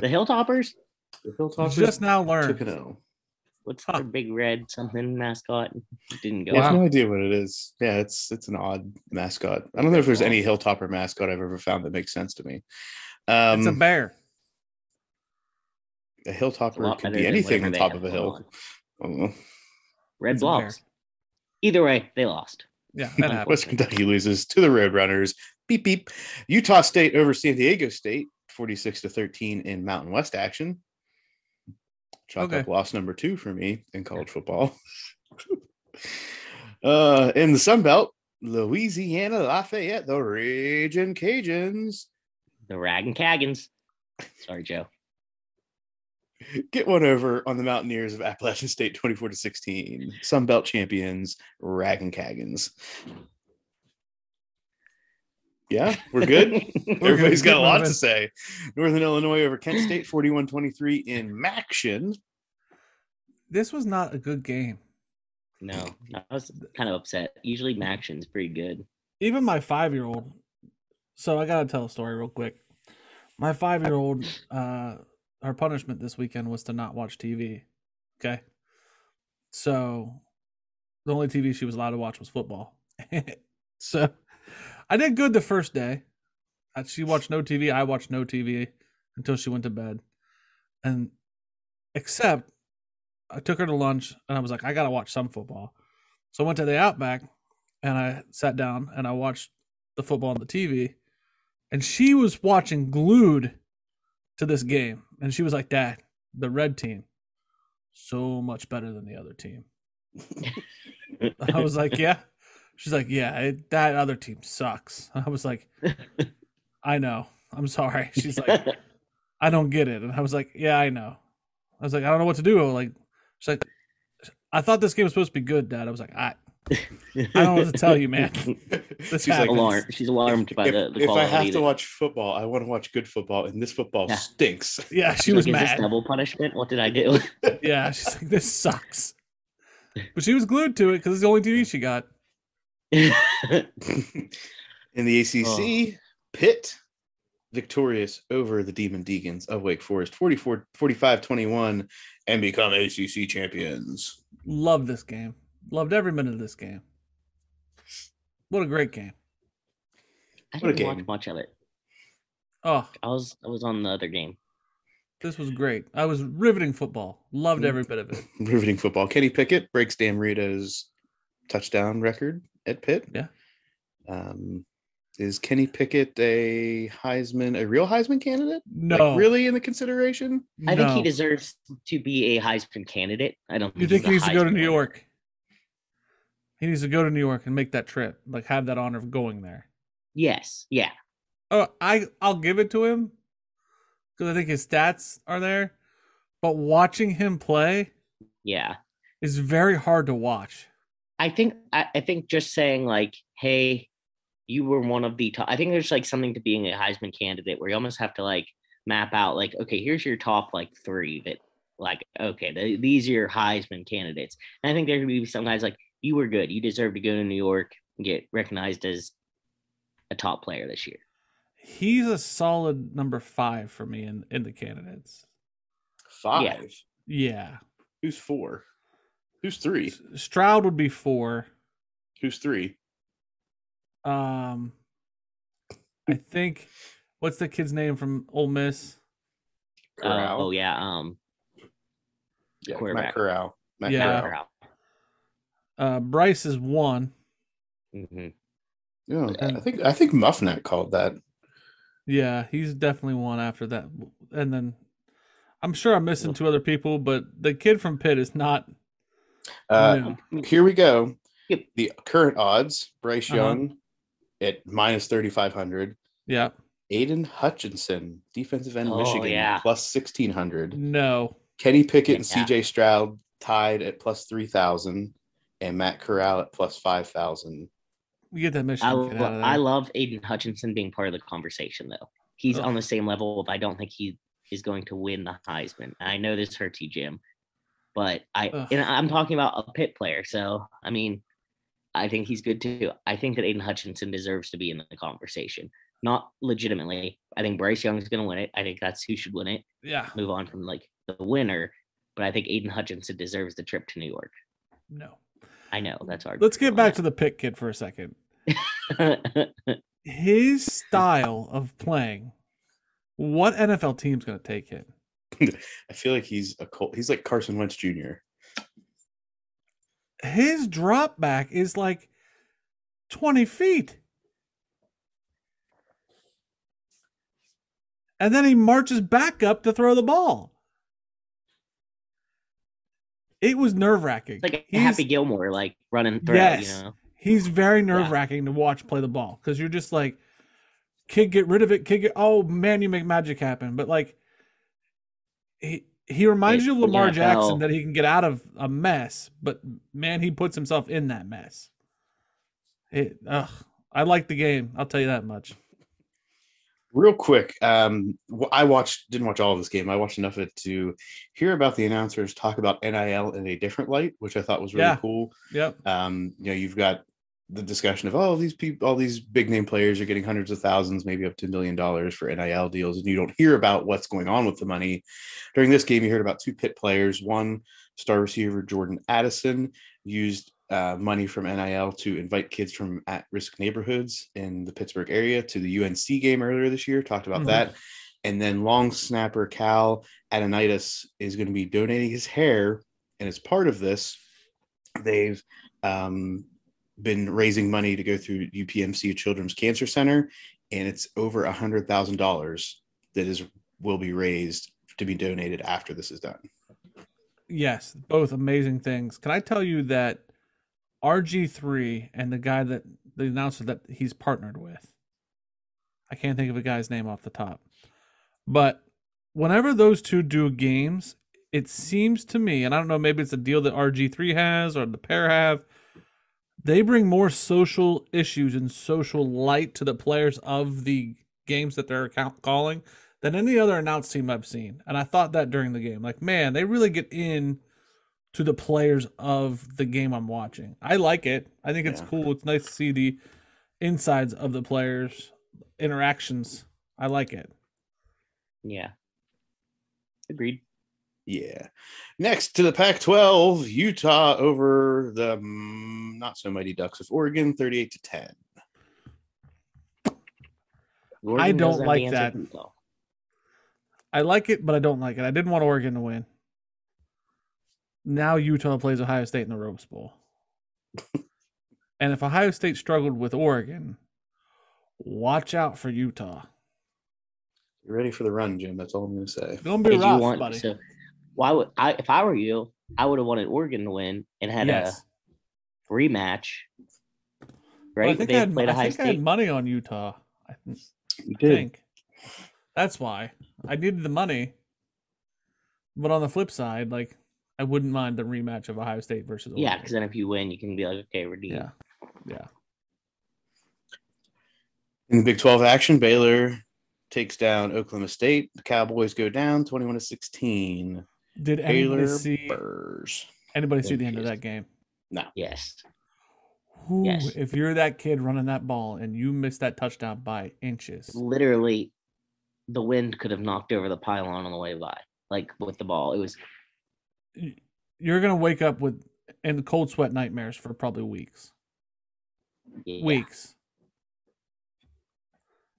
Hilltoppers? The Hilltoppers Just now learned. What's Huh. their big red something mascot? Didn't go. I have Wow. no idea what it is. Yeah, it's it's an odd mascot. I don't know if there's any Hilltopper mascot I've ever found that makes sense to me. Um, It's a bear. a It's a Hilltopper lot can be anything on top of a hill. on. I don't know. Red It's a blobs. Either way, they lost. Yeah, that. West Kentucky loses to the Roadrunners. Beep beep. Utah State over San Diego State, 46 to 13 in Mountain West action. Chalk Okay. up loss number two for me in college football. uh in the Sun Belt, Louisiana Lafayette, the Raging Cajuns The Rag and Caggins. Sorry, Joe. Get one over on the Mountaineers of Appalachian State 24 to 16. Sun Belt champions, Ragin Caggins. Yeah, we're good. We're Everybody's good. got a Keep lot to say. Northern Illinois over Kent State 41 23 in MACtion. This was not a good game. No, I was kind of upset. Usually MACtion's pretty good. Even my five year old. So I gotta tell a story real quick. My five year old, uh, her punishment this weekend was to not watch TV. Okay. So the only TV she was allowed to watch was football. so I did good the first day. She watched no TV. I watched no TV until she went to bed. And except I took her to lunch and I was like, I gotta watch some football. So I went to the Outback and I sat down and I watched the football on the TV. And she was watching glued to this game. And she was like, Dad, the red team, so much better than the other team. I was like, Yeah. She's like, Yeah, it, that other team sucks. I was like, I know. I'm sorry. She's like, I don't get it. And I was like, Yeah, I know. I was like, I don't know what to do. Like, she's like, I thought this game was supposed to be good, Dad. I was like, I, I don't know what to tell you, man. This She's like, happens. Alarm. She's alarmed by if, the, the if I have to that- watch football, I want to watch good football, and this football Yeah. stinks. Yeah, she She's was like, Is mad. this double punishment? What did I do? Yeah, she's like, this sucks. But she was glued to it because it's the only TV she got. In the ACC, Oh. Pitt victorious over the Demon Deacons of Wake Forest 44 45 21 and become ACC champions. Love this game. Loved every minute of this game. What a great game. I What a didn't watch much of it. Oh, I was I was on the other game. this was great. I was riveting football. Loved Mm. every bit of it. Riveting football. Kenny Pickett breaks Dan Marino's touchdown record at Pitt. Yeah. Um, is Kenny Pickett a Heisman, a real Heisman candidate? No, Like, really in the consideration? I think he deserves to be a Heisman candidate. I don't. You think he's he a needs to go to New winner. York? He needs to go to New York and make that trip. Like have that honor of going there. Yes. Yeah. Oh, I I'll give it to him because I think his stats are there. But watching him play Yeah. is very hard to watch. I think I, I think just saying like, hey, you were one of the top. I think there's like something to being a Heisman candidate where you almost have to like map out like, okay, here's your top like three that like, okay, the, these are your Heisman candidates. And I think there could be some guys like you were good, you deserve to go to New York and get recognized as a top player this year. He's a solid number five for me in, in the candidates. Five. Yeah. Who's four? Who's three? Stroud would be four. Who's three? Um I think what's the kid's name from Ole Miss? Uh, Corral. oh yeah, um, yeah, Matt quarterback. Corral. Matt Yeah. Corral. Uh Bryce is one. hmm Yeah, And- I think I think Muffnet called that. Yeah, he's definitely one after that. And then I'm sure I'm missing two other people, but the kid from Pitt is not. Uh, new. here we go. The current odds: Bryce Uh-huh. Young at minus thirty five hundred. Yeah, Aidan Hutchinson, defensive end, Oh, Michigan, yeah. plus sixteen hundred. no. Kenny Pickett and CJ Stroud tied at plus three thousand, and Matt Corral at plus five thousand. We get that I, Michigan out of lo- there. I love Aidan Hutchinson being part of the conversation, though. He's Ugh. on the same level. Of, I don't think he is going to win the Heisman. I know this hurts you, Jim, but I Ugh. and I'm talking about a pit player. So I mean, I think he's good too. I think that Aidan Hutchinson deserves to be in the conversation. Not legitimately. I think Bryce Young is going to win it. I think that's who should win it. yeah, Move on from like the winner, but I think Aidan Hutchinson deserves the trip to New York. no. I know that's hard. Let's get back to the Pitt kid for a second. His style of playing. What NFL team's going to take him? I feel like he's a Col- he's like Carson Wentz Jr. His drop back is like 20 feet. And then he marches back up to throw the ball. It was nerve wracking. like a Happy Gilmore, like running through. Yes. You know. He's very nerve wracking to watch play the ball because you're just like, kid, get rid of it. Kid, get, oh man, you make magic happen. But like, he he reminds It- you of Lamar Jackson that he can get out of a mess, but man, he puts himself in that mess. It, ugh, I like the game. I'll tell you that much. Real quick, um, I watched didn't watch all of this game. I watched enough of it to hear about the announcers talk about NIL in a different light, which I thought was really Yeah. cool. Yeah. Um, you know, you've got the discussion of oh, these people, all these big name players are getting hundreds of thousands, maybe up to a million dollars for NIL deals, and you don't hear about what's going on with the money. During this game, you heard about two pit players. One star receiver Jordan Addison used uh, money from NIL to invite kids from at-risk neighborhoods in the Pittsburgh area to the UNC game earlier this year. Talked about Mhm. that. And then long snapper Cal Adomitis is going to be donating his hair, and as part of this, they've um, been raising money to go through UPMC Children's Cancer Center, and it's over a hundred thousand dollars that is will be raised to be donated after this is done. Yes, both amazing things. Can I tell you that RG3 and the guy that the announcer that he's partnered with, I can't think of a guy's name off the top, but whenever those two do games, it seems to me, and I don't know, maybe it's a deal that RG3 has or the pair have, they bring more social issues and social light to the players of the games that they're account- calling than any other announced team I've seen. And I thought that during the game. Like, man, they really get in to the players of the game I'm watching. I like it. I think it's Yeah. cool. It's nice to see the insides of the players' interactions. I like it. Yeah. Agreed. Yeah. Next to the Pac-12, Utah over the mm, not so mighty Ducks of Oregon, thirty-eight to ten. Oregon don't like that. I like it, but I don't like it. I didn't want Oregon to win. Now Utah plays Ohio State in the Rose Bowl. and if Ohio State struggled with Oregon, watch out for Utah. You ready for the run, Jim? That's all I'm going to say. Gonna be Did rough, want buddy. so? Why would I? If I were you, I would have wanted Oregon to win and had yes. a rematch. Well, I think, they I had had, I Ohio think I had money on Utah. I th- You think that's why I needed the money. But on the flip side, like I wouldn't mind the rematch of Ohio State versus Yeah, Oregon. because then if you win, you can be like, okay, we redeem. yeah, yeah. In the Big 12 action, Baylor takes down Oklahoma State. The Cowboys go down 21 to 16. Did anybody Baylor see Burrs. anybody see the end of that game? No. Yes. Ooh, Yes. If you're that kid running that ball and you miss that touchdown by inches, Literally, the wind could have knocked over the pylon on the way by, like with the ball. It was y- you're gonna wake up with in cold sweat nightmares for probably weeks. yeah. Weeks.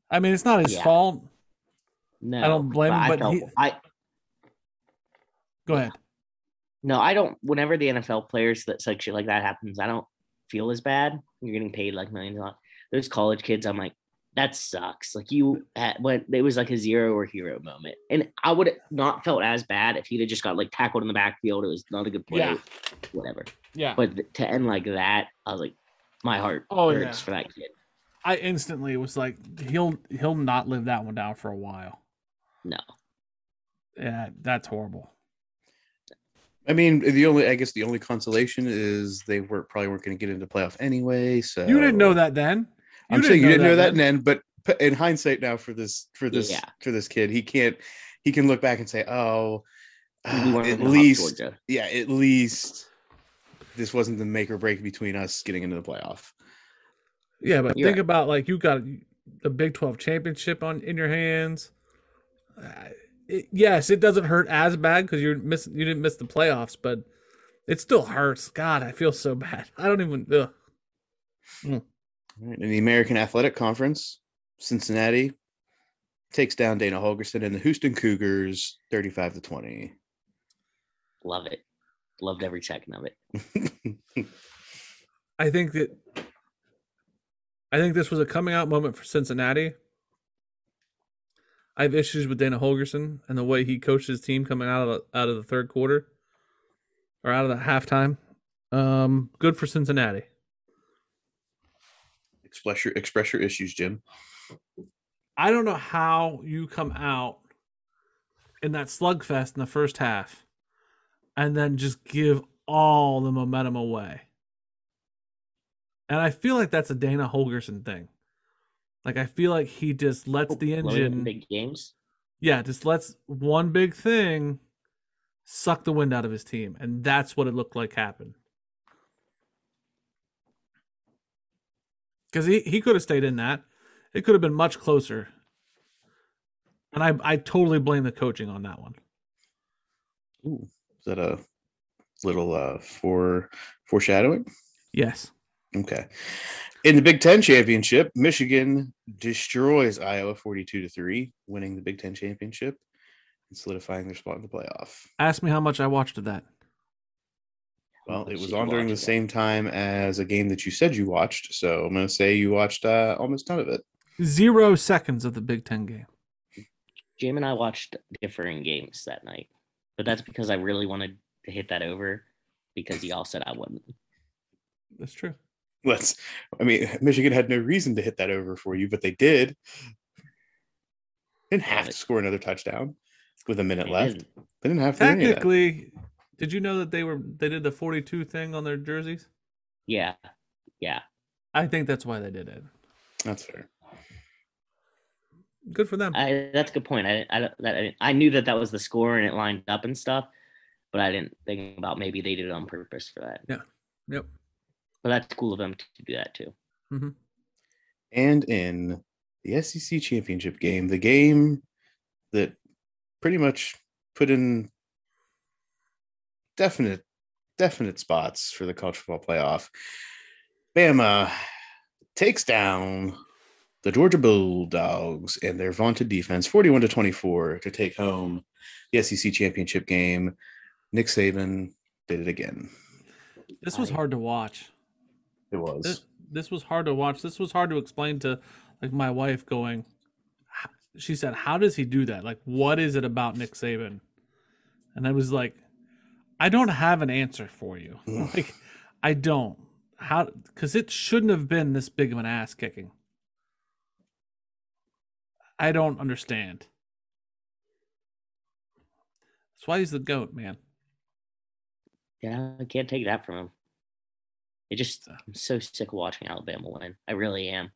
I mean, it's not his Yeah. fault. No, I don't blame him, I but felt, he- I Go ahead. no, I don't. Whenever the NFL players that such shit like that happens, I don't feel as bad. You're getting paid like millions. of dollars. Those college kids, I'm like, that sucks. Like you had when it was like a zero or hero moment. And I would have not felt as bad if he'd have just got like tackled in the backfield. It was not a good play. Yeah. Whatever. Yeah. But th- to end like that, I was like, my heart Oh, hurts yeah. for that kid. I instantly was like, he'll he'll not live that one down for a while. No. Yeah, that's horrible. I mean, the only I guess the only consolation is they were probably weren't going to get into playoff anyway. So You didn't know that then. You I'm saying you didn't know that then. then, but in hindsight now for this for this Yeah. for this kid, he can't he can look back and say, "Oh, uh, at least Georgia. yeah, at least this wasn't the make or break between us getting into the playoff." Yeah, but You're think right. about like you got the Big Twelve championship on in your hands. Uh, it- yes, it doesn't hurt as bad because you're missing. You didn't miss the playoffs, but it still hurts. God, I feel so bad. I don't even. Ugh. All right, In the American Athletic Conference, Cincinnati takes down Dana Holgorsen and the Houston Cougars 35 to 20. Love it. Loved every second of it. I think that. I think this was a coming out moment for Cincinnati. I have issues with Dana Holgorsen and the way he coached his team coming out of the, out of the third quarter or out of the halftime. Um, good for Cincinnati. Express your express your issues, Jim. I don't know how you come out in that slugfest in the first half and then just give all the momentum away. And I feel like that's a Dana Holgorsen thing. Like I feel like he just lets oh, the engine big games. yeah, just lets one big thing suck the wind out of his team. And that's what it looked like happened. Because he, he could have stayed in that. It could have been much closer. And I, I totally blame the coaching on that one. Ooh, is that a little uh for foreshadowing? Yes. Okay. In the Big Ten championship, Michigan destroys Iowa 42 to 3, winning the Big Ten championship and solidifying their spot in the playoff. Ask me how much I watched of that. Well, it was on during the watch that? same time as a game that you said you watched. So I'm going to say you watched uh, almost none of it. Zero seconds of the Big Ten game. Jim and I watched differing games that night, but that's because I really wanted to hit that over because y'all said I wouldn't. That's true. Let's, I mean, Michigan had no reason to hit that over for you, but they did. Didn't have to score another touchdown with a minute They left. didn't. They didn't have to do any of that. Technically, did you know that they were they did the 42 thing on their jerseys? Yeah, yeah. I think that's why they did it. That's fair. Good for them. I, that's a good point. I I, that, I I knew that that was the score and it lined up and stuff, but I didn't think about maybe they did it on purpose for that. Yeah. Yep. But that's cool of them to do that too. Mm-hmm. And in the SEC championship game, the game that pretty much put in definite definite spots for the college football playoff. Bama takes down the Georgia Bulldogs and their vaunted defense 41 to 24 to take home the SEC championship game. Nick Saban did it again. This was hard to watch. It was. This, this was hard to watch. This was hard to explain to like my wife going she said, "How does he do that? Like what is it about Nick Saban?" And I was like, "I don't have an answer for you. like I don't. How cuz it shouldn't have been this big of an ass kicking. I don't understand. That's why he's the goat, man. Yeah, I can't take that from him. It just I'm so sick of watching Alabama win. I really am.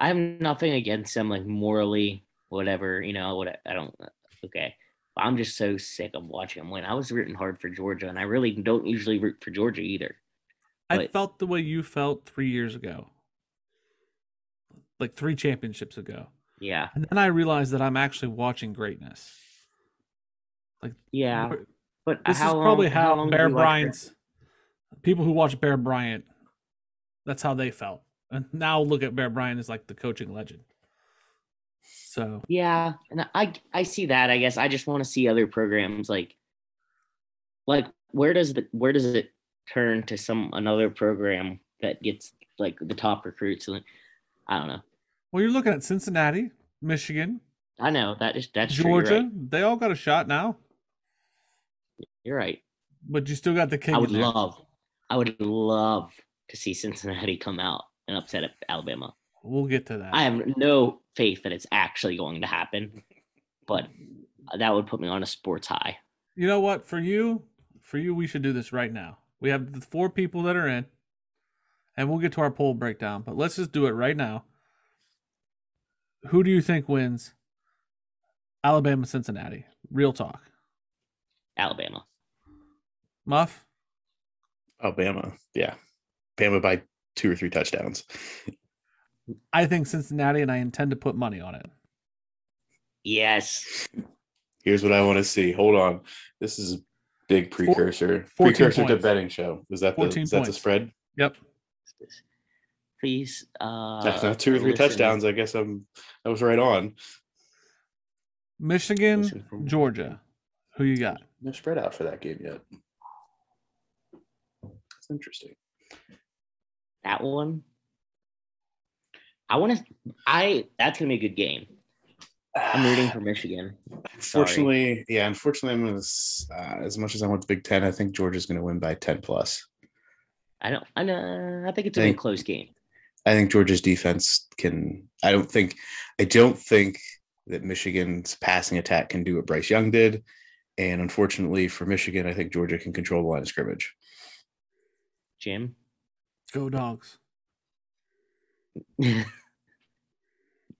I have nothing against them, like morally, whatever. You know, what I don't. Okay, I'm just so sick of watching them win. I was rooting hard for Georgia, and I really don't usually root for Georgia either. I felt the way you felt 3 years ago. Like 3 championships ago. Yeah, And then I realized that I'm actually watching greatness. Like, yeah. But This how is probably long- how, Bear Bryant's people who watch Bear Bryant, that's how they felt. And now look at Bear Bryant as like the coaching legend. So Yeah, and I I see that. I guess I just want to see other programs like like where does the where does it turn to some another program that gets like the top recruits and I don't know. Well, you're looking at Cincinnati, Michigan, I know that is that's true. Georgia. right. They all got a shot now, You're right. but you still got the king. I would love, I would love to see Cincinnati come out and upset Alabama. We'll get to that. I have no faith that it's actually going to happen, but that would put me on a sports high. You know what? For you, for you, we should do this right now. We have the four people that are in, and we'll get to our poll breakdown. But let's just do it right now. Who do you think wins? Alabama, Cincinnati. Real talk. Alabama. Muff. Alabama. Yeah. Bama by two or three touchdowns. I think Cincinnati, and I intend to put money on it. Yes. Here's what I want to see. Hold on. This is a big precursor. 14 precursor to betting show. Is that the 14 is that the spread? Yep. Please. Uh, That's not two or three listen- touchdowns. I guess I'm I was right on. Michigan, Listen Georgia. Who you got? No spread out for that game yet. That's interesting. That one. I want to. I. That's gonna be a good game. I'm rooting for Michigan. Unfortunately, yeah. Unfortunately, I'm gonna. Uh, as much as I want the Big Ten, I think Georgia's going to win by ten plus. I don't. I know. I think it's gonna be a Think- close game. I think Georgia's defense can. I don't think. I don't think that Michigan's passing attack can do what Bryce Young did, and unfortunately for Michigan, I think Georgia can control the line of scrimmage. Jim. Go dogs.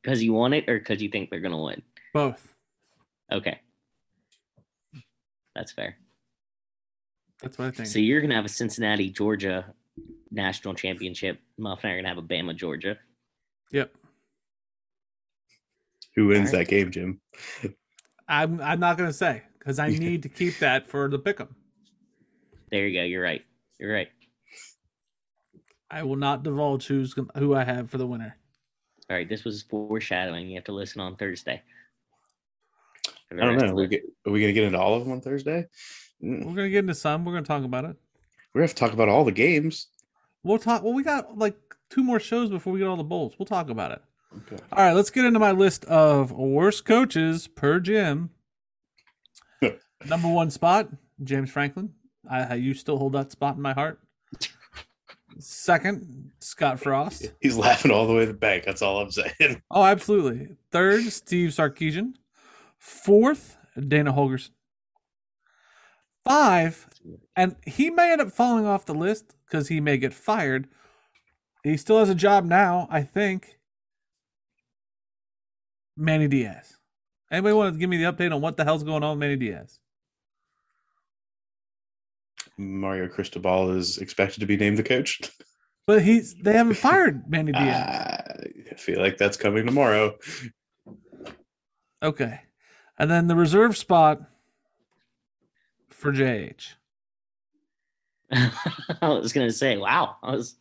Because you want it, or because you think they're gonna win? Both. Okay. That's fair. That's what I think. So you're gonna have a Cincinnati, Georgia national championship. Muff and I are gonna have a Bama, Georgia. Yep. Who wins Alright. that game, Jim? I'm I'm not gonna say because I need to keep that for the pick'em. There you go. You're right. You're right. I will not divulge who's gon- who I have for the winner. All right. This was foreshadowing. You have to listen on Thursday. I don't know. of We get, are we going to get into all of them on Thursday? Mm, We're gonna get into some. We're gonna talk about it. We're going to have to talk about all the games. We'll talk. Well, we got like two more shows before we get all the bowls. We'll talk about it. Okay. All right, let's get into my list of worst coaches per Jim. Number one spot, James Franklin. I, I you still hold that spot in my heart. Second, Scott Frost. He's laughing all the way to the bank. That's all I'm saying. Oh, absolutely. Third, Steve Sarkisian. Fourth, Dana Holgorsen. Five, and he may end up falling off the list because he may get fired. He still has a job now, I think. Manny Diaz. Anybody want to give me the update on what the hell's going on with Manny Diaz? Mario Cristobal is expected to be named the coach. But he's they haven't fired Manny Diaz. I feel like that's coming tomorrow. Okay. And then the reserve spot for JH. I was gonna say, wow. I was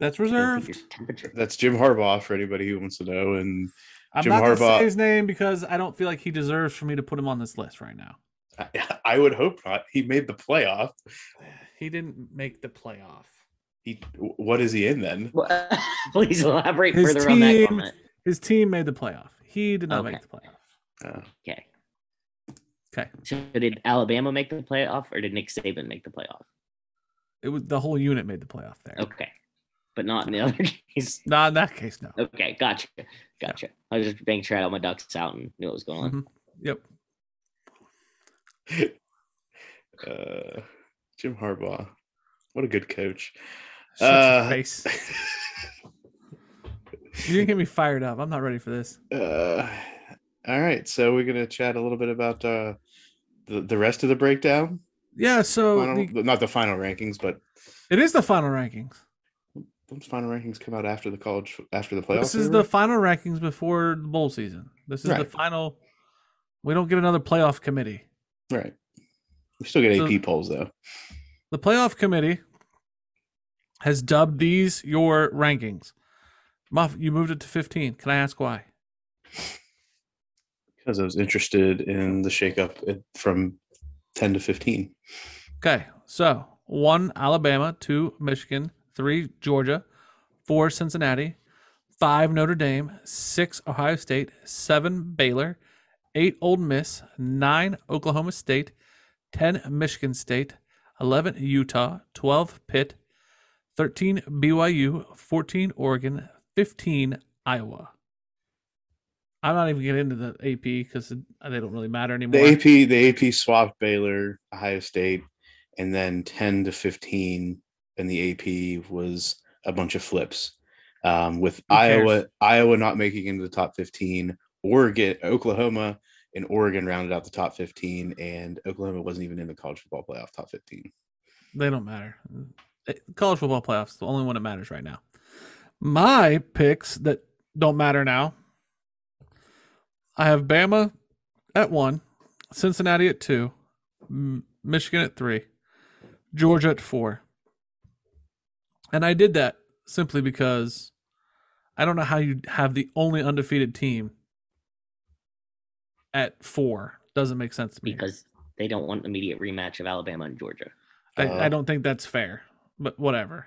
That's reserved. take your temperature. That's Jim Harbaugh for anybody who wants to know. And I'm Jim not going to Harbaugh- say his name because I don't feel like he deserves for me to put him on this list right now. I, I would hope not. He made the playoff. He didn't make the playoff. He, what is he in then? Please elaborate His further on that team- comment. His team made the playoff. He did not make the playoff. Uh, Okay. Okay. So did Alabama make the playoff, or did Nick Saban make the playoff? It was the whole unit made the playoff there. Okay, but not in the other case. Not in that case, no. Okay, gotcha, gotcha. I was just making sure I had all my ducks out and knew what was going on. Mhm. Yep. uh, Jim Harbaugh. What a good coach. Shut Uh, face. You didn't get me fired up. I'm not ready for this. Uh, all right. So we're going to chat a little bit about uh, the, the rest of the breakdown. Yeah, so Final, the- not the final rankings, but it is the final rankings. those final rankings come out after the college, after the playoffs. This is the final rankings before the bowl season. This is the final. We don't get another playoff committee. Right. We still get So- AP polls though. The playoff committee has dubbed these your rankings. Muff, you moved it to 15. Can I ask why? Because I was interested in the shakeup from 10 to 15. Okay, so one Alabama, two Michigan, three Georgia, four Cincinnati, five Notre Dame, six Ohio State, seven Baylor, eight Ole Miss, nine Oklahoma State, 10 Michigan State, 11 Utah, 12 Pitt, 13 BYU, 14 Oregon, 15 Iowa. I'm not even getting into the AP because they don't really matter anymore. The AP the AP swapped Baylor, Ohio State, and then 10 to 15 and the AP was a bunch of flips. Um, with Iowa Iowa not making into the top 15, Oregon, Oklahoma and Oregon rounded out the top 15 and Oklahoma wasn't even in the college football playoff top 15. They don't matter. Eh, College football playoffs, the only one that matters right now. My picks that don't matter now. I have Bama at one, Cincinnati at two, Michigan at three, Georgia at four. And I did that simply because I don't know how you have the only undefeated team at four. Doesn't make sense to me. because they don't want an immediate rematch of Alabama and Georgia. I, Uh, I don't think that's fair, but whatever.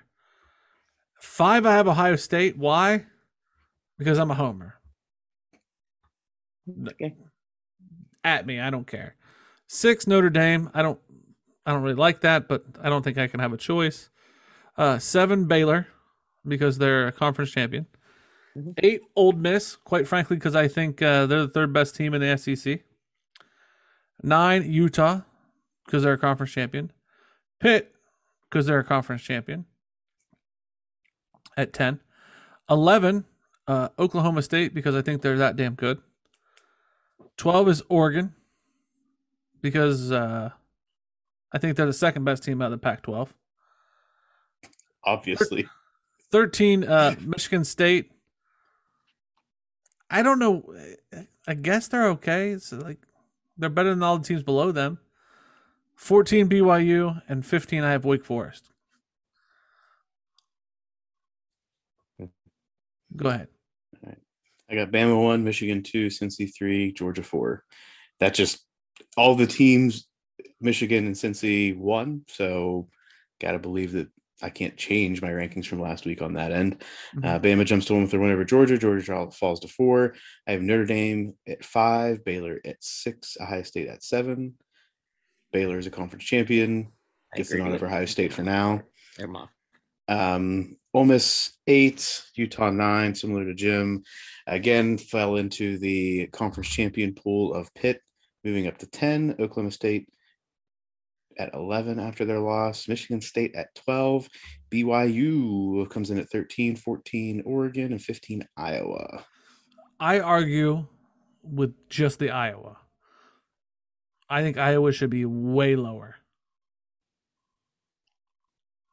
Five, I have Ohio State. Why? Because I'm a homer. Okay. At me, I don't care. Six, Notre Dame. I don't. I don't really like that, but I don't think I can have a choice. Uh, seven, Baylor, because they're a conference champion. Mhm. Eight, Ole Miss. Quite frankly, because I think uh, they're the third best team in the SEC. Nine, Utah, because they're a conference champion. Pitt, because they're a conference champion. At 10. 11, uh, Oklahoma State, because I think they're that damn good. 12 is Oregon, because uh, I think they're the second best team out of the Pac 12. Obviously. 13, uh, Michigan State. I don't know. I guess they're okay. It's like they're better than all the teams below them. 14 BYU and 15 I have Wake Forest. Go ahead. I got Bama one, Michigan two, Cincy three, Georgia four. That just all the teams, Michigan and Cincy won. So, gotta believe that I can't change my rankings from last week on that end. Uh, Bama jumps to one with their win over Georgia. Georgia falls to four. I have Notre Dame at five, Baylor at six, Ohio State at seven. Baylor is a conference champion. Gets the nod over Ohio State for now. They're mock. Um, Ole Miss eight, Utah nine, similar to Jim. Again, fell into the conference champion pool of Pitt, moving up to 10. Oklahoma State at 11 after their loss. Michigan State at 12. BYU comes in at 13, 14, Oregon, and 15, Iowa. I argue with just the Iowa. I think Iowa should be way lower.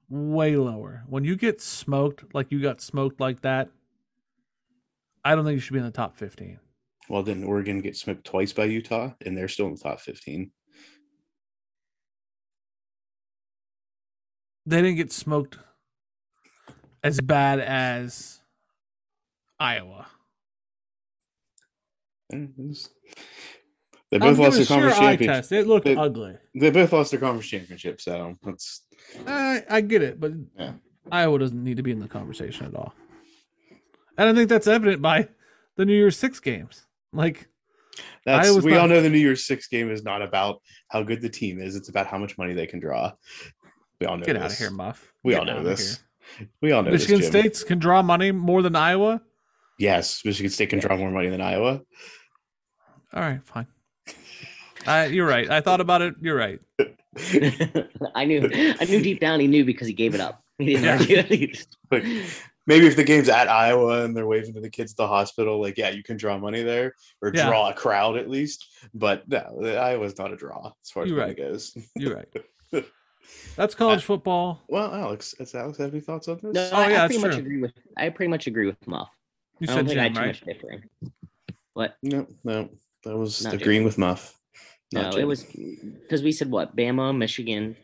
Way lower. When you get smoked like you got smoked like that, I don't think you should be in the top 15. Well, didn't Oregon get smoked twice by Utah? And they're still in the top 15. They didn't get smoked as bad as Iowa. It was- They oh, both lost giving their conference sure championship. It looked They- ugly. They both lost their conference championship, so that's I, I get it, but Yeah. Iowa doesn't need to be in the conversation at all. And I think that's evident by the New Year's Six games. Like, That's Iowa's we not- all know the New Year's Six game is not about how good the team is. It's about how much money they can draw. We all know get this. out of here, Muff. We Get all know this. here. We all know Michigan this. Jim. State's can draw money more than Iowa. Yes, Michigan State can draw more money than Iowa. All right, fine. I, you're right. I thought about it. You're right. I knew. I knew deep down he knew because he gave it up. He didn't Yeah. argue. Like, maybe if the game's at Iowa and they're waving to the kids at the hospital, like yeah, you can draw money there or Yeah. draw a crowd at least. But no, Iowa's not a draw as far as You're money right. goes. You're right. That's college uh, football. Well, Alex, does Alex have any thoughts on this? No, Oh, I, yeah, I pretty much true. agree with. I pretty much agree with Muff. You I said don't think I had Jim, too right? much differing. What? No, no, that was Not agreeing Jim. with Muff. No, Not it was because we said what? Bama, Michigan,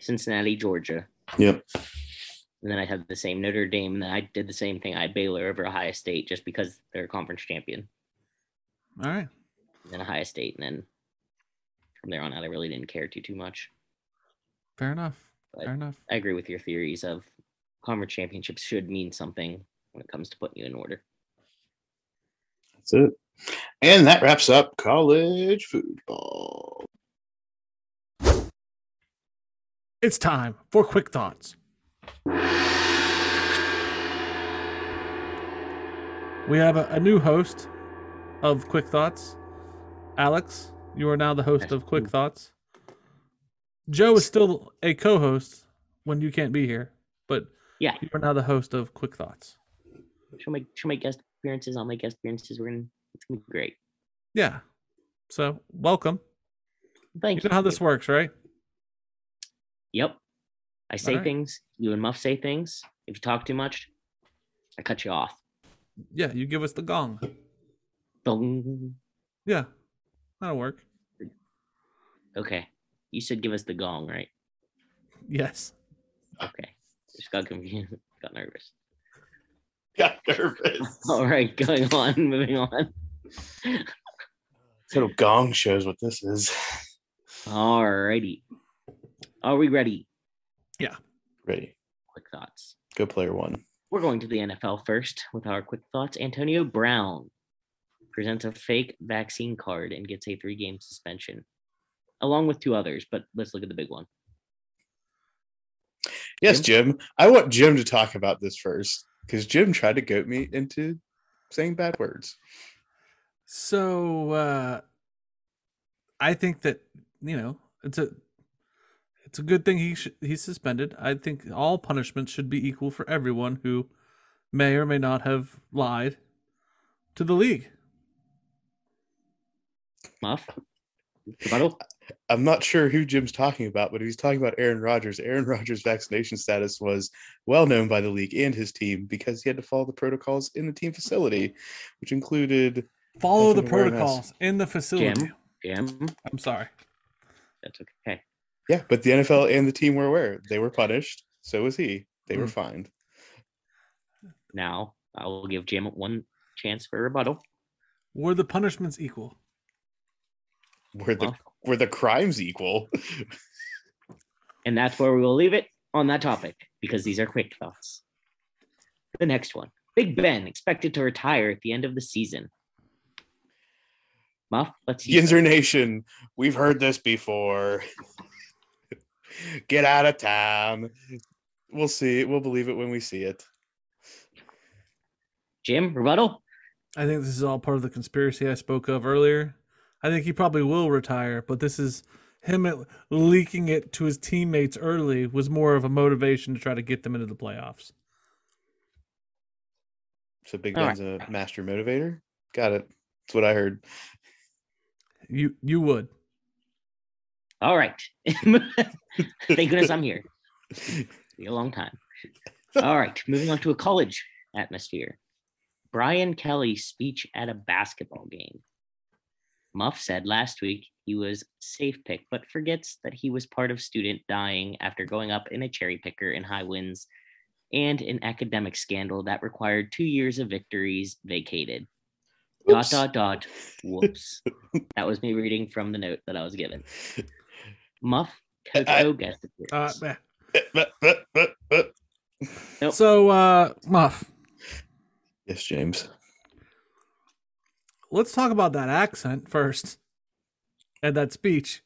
Cincinnati, Georgia, Yep. and then I had the same Notre Dame, and then I did the same thing. I had Baylor over Ohio State just because they're a conference champion, All right. and then Ohio State, and then from there on out, I really didn't care too too much. Fair enough. But- Fair enough. I agree with your theories of conference championships should mean something when it comes to putting you in order. That's it. And that wraps up college football. It's time for quick thoughts. We have a, a new host of Quick Thoughts. Alex, you are now the host of Quick Thoughts. Joe is still a co host when you can't be here, but Yeah. you are now the host of Quick Thoughts. She'll make she'll make guest appearances. I'll make guest appearances. We're gonna it's gonna be great. Yeah. So, welcome. Thank You know how this works, right? Yep. I say Alright. things. You and Muff say things. If you talk too much, I cut you off. Yeah, you give us the gong. Dong. Yeah, that'll work. Okay. You said give us the gong, right? Yes. Okay. Just got confused. Got nervous. Got nervous. All right, going on. Moving on. Little gong shows what this is. All righty. Are we ready? Yeah. Ready. Quick thoughts. Go player one. We're going to the NFL first with our quick thoughts. Antonio Brown presents a fake vaccine card and gets a three game suspension, along with two others. But let's look at the big one. Yes, Jim. I want Jim to talk about this first because Jim tried to goat me into saying bad words. So uh I think that you know it's a it's a good thing he sh- he's suspended. I think all punishments should be equal for everyone who may or may not have lied to the league. Muff? Rebuttal? I'm not sure who Jim's talking about, but he's talking about Aaron Rodgers. Aaron Rodgers' vaccination status was well known by the league and his team because he had to follow the protocols in the team facility, which included Follow the Definitely mask. protocols in the facility. Jim? Jim? I'm sorry. That's okay. yeah, but the NFL and the team were aware they were punished. So was he. They were Mm. fined. Now I will give Jim one chance for a rebuttal. Were the punishments equal? Were the Muff. Were the crimes equal? And that's where we will leave it on that topic because these are quick thoughts. The next one Big Ben expected to retire at the end of the season. Muff, let's see. Yinzer Nation, we've heard this before. Get out of town. We'll see. We'll believe it when we see it. Jim, rebuttal? I think this is all part of the conspiracy I spoke of earlier. I think he probably will retire, but this is him at- leaking it to his teammates early was more of a motivation to try to get them into the playoffs. So Big All Ben's a master motivator. Got it. That's what I heard. You you would. All right. Thank goodness I'm here. Be a long time. All right. Moving on to a college atmosphere. Brian Kelly's speech at a basketball game. Muff said last week he was safe pick, but forgets that he was part of student dying after going up in a cherry picker in high winds and an academic scandal that required two years of victories vacated. Oops. Dot dot dot. Whoops. that was me reading from the note that I was given. Muff I- Coco guest Uh, appearance. but- Nope. So uh Muff, Yes, James. Let's talk about that accent first. And that speech.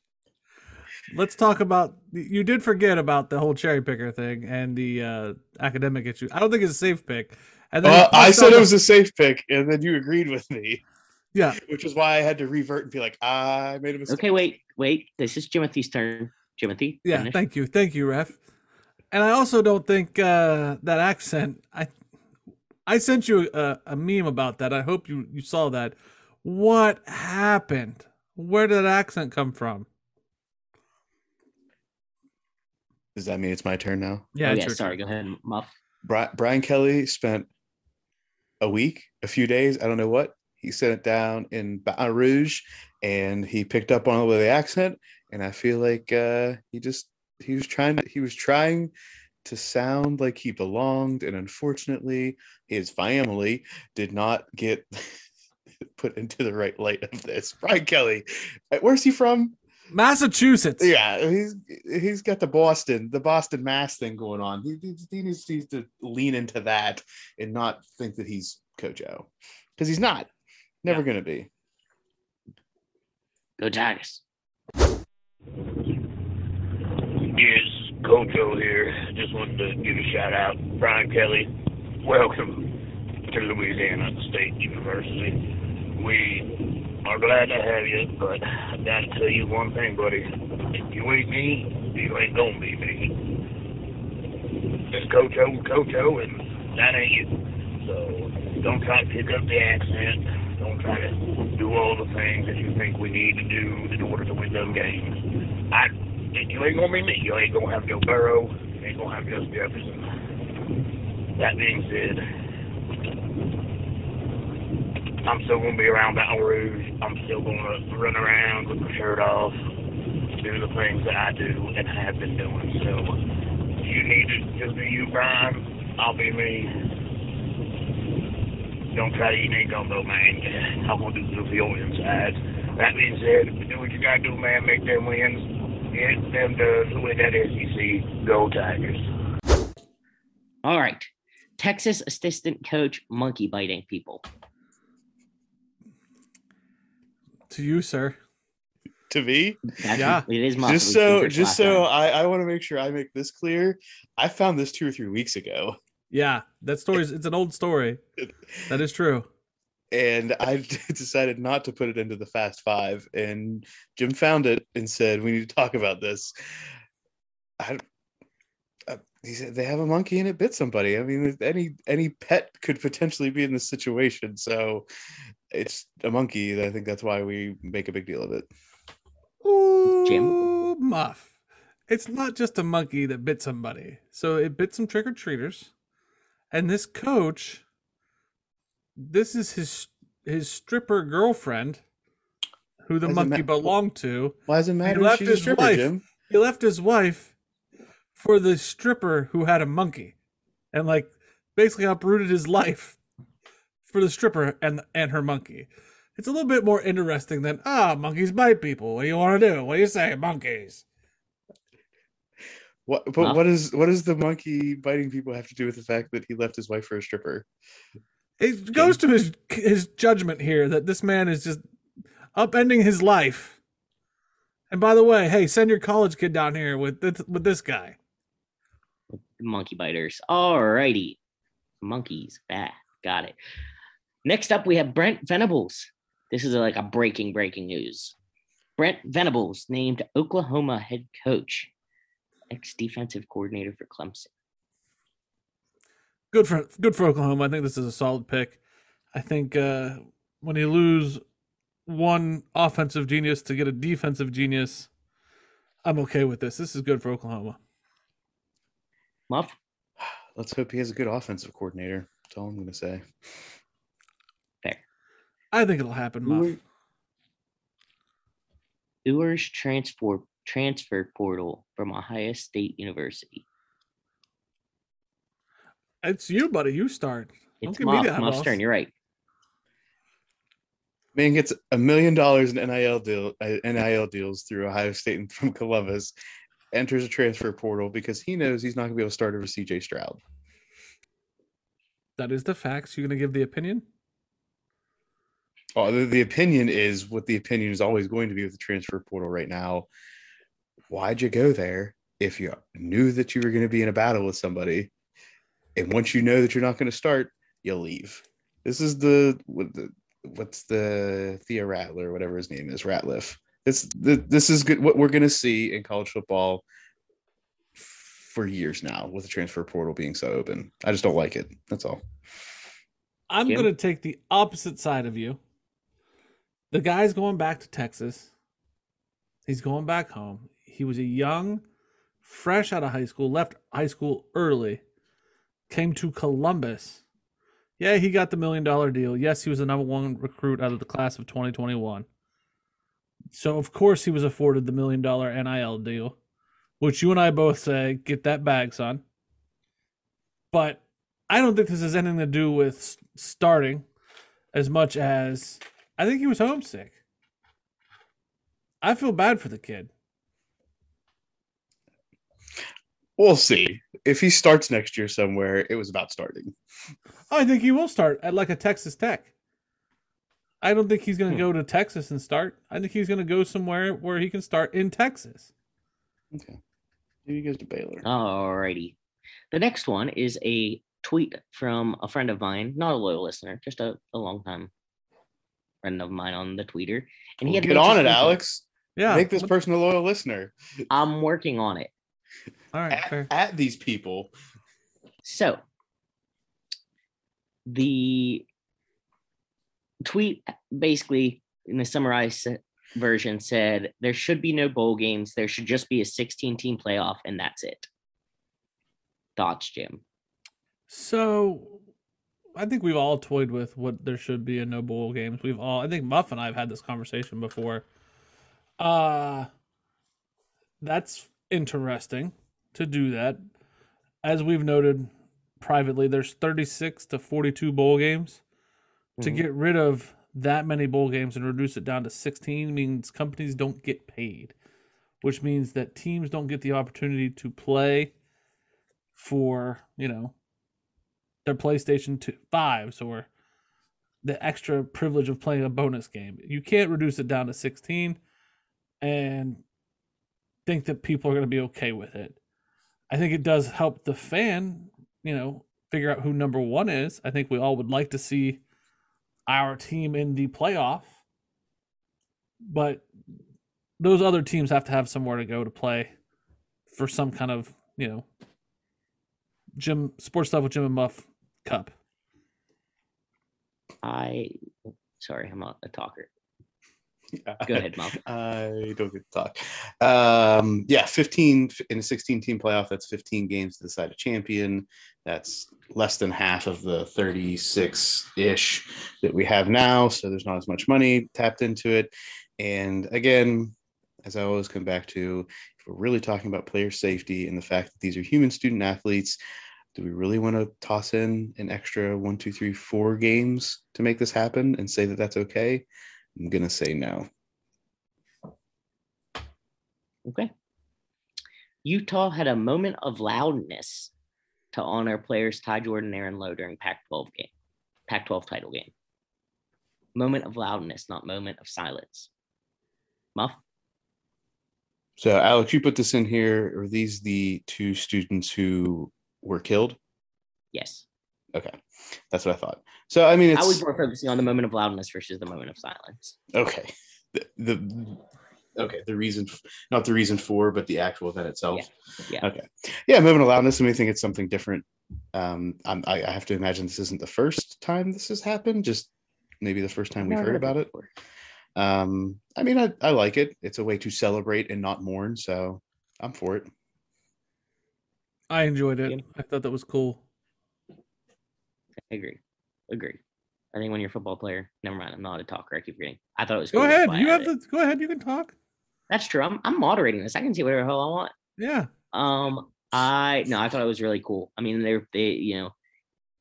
Let's talk about you did forget about the whole cherry picker thing and the uh academic issue. I don't think it's a safe pick. And then Uh, I said it was a safe pick, and then you agreed with me, yeah. which is why I had to revert and be like, I made a mistake. Okay, wait, wait. This is Timothy's turn. Timothy. Yeah, finish. thank you, thank you, ref. And I also don't think uh, that accent. I I sent you a, a meme about that. I hope you you saw that. What happened? Where did that accent come from? Does that mean it's my turn now? Yeah, oh, yeah sorry. turn. Go ahead, Muff. Bri- Brian Kelly spent a week, a few days, I don't know what. He sent it down in Baton Rouge, and he picked up on the accent. And I feel like uh, he just he was trying to he was trying to sound like he belonged, and unfortunately, his family did not get put into the right light of this. Brian Kelly, uh, where's he from? Massachusetts. Yeah, he's he's got the Boston, the Boston Mass thing going on. He, he, he needs, needs to lean into that and not think that he's Coach O, because he's not. Never Yeah. gonna be. Go Tigers. Yes, Coach O here. Just wanted to give a shout out. Brian Kelly, welcome to Louisiana State University. We are glad to have you, but I gotta tell you one thing, buddy. If you ain't me, you ain't gonna be me. It's Coach O, Coach O, and that ain't you. So don't try to pick up the accent. Don't try to do all the things that you think we need to do in order to win them games. I you ain't gonna be me. You ain't gonna have Joe Burrow. You ain't gonna have Justin Jefferson. That being said, I'm still gonna be around Baton Rouge. I'm still gonna run around with my shirt off, do the things that I do and have been doing. So you need to just be you, Brian. I'll be me. Don't try to eat any gumbo, man. I'm gonna do the field inside. That being said, do what you gotta do, man. Make them wins. Get them to win that SEC. Go Tigers. All right. Texas assistant coach monkey biting people. To you, sir. To me, That's, Yeah. It is my just so just so I, I want to make sure I make this clear. I found this two or three weeks ago, Yeah, that story's it's an old story. That is true. and I decided not to put it into the Fast Five. And Jim found it and said, "We need to talk about this." I, uh, he said they have a monkey and it bit somebody. I mean, any any pet could potentially be in this situation. So it's a monkey. I think that's why we make a big deal of it. Ooh, Jim? Muff. It's not just a monkey that bit somebody. So it bit some trick or treaters, and this coach, this is his his stripper girlfriend, who the monkey matter. belonged to. Why does it matter? left She's a his stripper, wife. Jim. He left his wife for the stripper who had a monkey, and like basically uprooted his life for the stripper and and her monkey. It's a little bit more interesting than ah monkeys bite people. What do you want to do? What do you say, monkeys? What? But Huh? what is what does the monkey biting people have to do with the fact that he left his wife for a stripper? It goes to his his judgment here that this man is just upending his life. And by the way, hey, send your college kid down here with this, with this guy. monkey biters. All righty. Monkeys. Bad. Got it. Next up, we have Brent Venables. This is like a breaking, breaking news. Brent Venables named Oklahoma head coach, ex defensive coordinator for Clemson. good for good for Oklahoma. I think this is a solid pick. I think uh, when you lose one offensive genius to get a defensive genius, I'm okay with this. This is good for Oklahoma. Muff, Let's hope he has a good offensive coordinator. That's all I'm going to say. I think it'll happen, Muff. Ewers transfer transfer portal from Ohio State University. It's you, buddy. You start. Don't It's give me Muff. that, Muff's turn. You're right. Man gets a million dollars in NIL deal uh, NIL deals through Ohio State and from Columbus, enters a transfer portal because he knows he's not going to be able to start over CJ Stroud. That is the facts. You're gonna give the opinion? Oh, the, the opinion is what the opinion is always going to be with the transfer portal right now. Why'd you go there if you knew that you were going to be in a battle with somebody? And once you know that you're not going to start, you'll leave. This is the what the what's the Thea Rattler, whatever his name is, Ratliff. This the, this is good. What we're going to see in college football for years now, with the transfer portal being so open. I just don't like it. That's all. I'm gonna take the opposite side of you. The guy's going back to Texas. He's going back home. He was a young, fresh out of high school, left high school early, came to Columbus. Yeah, he got the million dollar deal. Yes, he was the number one recruit out of the class of 2021. So of course he was afforded the million dollar NIL deal, which you and I both say, get that bag, son. But I don't think this has anything to do with starting as much as I think he was homesick. I feel bad for the kid. We'll see. If he starts next year somewhere, it was about starting. I think he will start at like a Texas Tech. I don't think he's going to Hmm. go to Texas and start. I think he's going to go somewhere where he can start in Texas. Okay. Maybe he goes to Baylor. Alrighty. The next one is a tweet from a friend of mine, not a loyal listener, just a, a long time friend of mine on the tweeter. And he had an get on it, thing. Alex. Yeah. Make this person a loyal listener. I'm working on it. All right. Fair. At, at these people. So the tweet basically in the summarized version said there should be no bowl games. There should just be a 16 team playoff, and that's it. Thoughts, Jim? So I think we've all toyed with what there should be in no bowl games. We've all I think Muff and I have had this conversation before. Uh that's interesting to do that. As we've noted privately, there's 36 to 42 bowl games. To Mhm. get rid of that many bowl games and reduce it down to 16 means companies don't get paid, which means that teams don't get the opportunity to play for, you know, their PlayStation 2 5s or the extra privilege of playing a bonus game. You can't reduce it down to 16 and think that people are going to be okay with it. I think it does help the fan, you know, figure out who number 1 is. I think we all would like to see our team in the playoff. But those other teams have to have somewhere to go to play for some kind of, you know, Jim sports stuff with Jim and Muff Cup. I, sorry, I'm not a talker. Go ahead, Muff. I don't get to talk. Um, yeah, 15 in a 16 team playoff. That's 15 games to decide a champion. That's less than half of the 36 ish that we have now. So there's not as much money tapped into it. And again, as I always come back to, if we're really talking about player safety and the fact that these are human student athletes, do we really want to toss in an extra one, two, three, four games to make this happen and say that that's okay? I'm going to say no. Okay. Utah had a moment of loudness to honor players Ty Jordan and Aaron Lowe during Pac-12 game, Pac-12 title game. Moment of loudness, not moment of silence. Muff? So, Alex, you put this in here. Are these the two students who were killed? Yes. Okay, that's what I thought. So, I mean, it's I was more focusing on the moment of loudness versus the moment of silence. okay. The, the okay, the reason, not the reason for, but the actual event itself. Yeah. Okay. Yeah, moving to loudness. I mean, I think it's something different. Um, I'm, I, I have to imagine this isn't the first time this has happened. Just maybe the first time we've Never heard about it. before. Um, I mean, I, I like it. It's a way to celebrate and not mourn. So, I'm for it. I enjoyed it. I thought that was cool. I agree. Agree. I think when you're a football player, never mind. I'm not a talker. I keep forgetting. I thought it was. Go cool, that's ahead. You have the go ahead. You can talk. That's true. I'm I'm moderating this. I can see whatever the hell I want. Yeah. Um, I no, I thought it was really cool. I mean, they're they you know,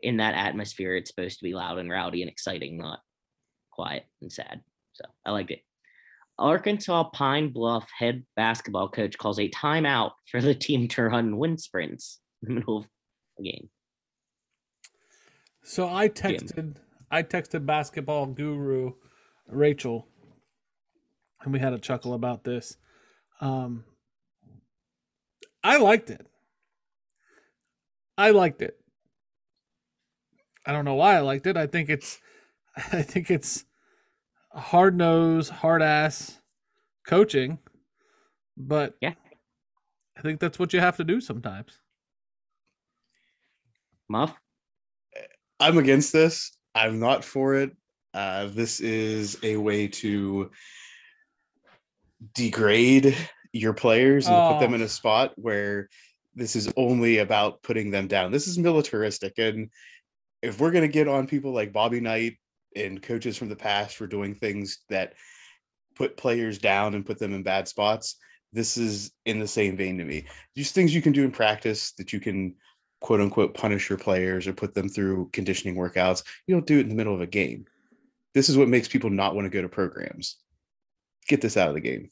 in that atmosphere, it's supposed to be loud and rowdy and exciting, not quiet and sad. So I liked it. Arkansas Pine Bluff head basketball coach calls a timeout for the team to run wind sprints in the middle of the game. So I texted I texted basketball guru Rachel and we had a chuckle about this. Um I liked it. I liked it. I don't know why I liked it. I think it's I think it's hard nose, hard ass coaching. But Yeah. I think that's what you have to do sometimes. Muff, I'm against this. I'm not for it. Uh, this is a way to degrade your players and put them Oh. in a spot where this is only about putting them down. This is militaristic. And if we're going to get on people like Bobby Knight and coaches from the past for doing things that put players down and put them in bad spots, this is in the same vein to me. Just things you can do in practice that you can quote unquote punish your players or put them through conditioning workouts. You don't do it in the middle of a game. This is what makes people not want to go to programs. Get this out of the game.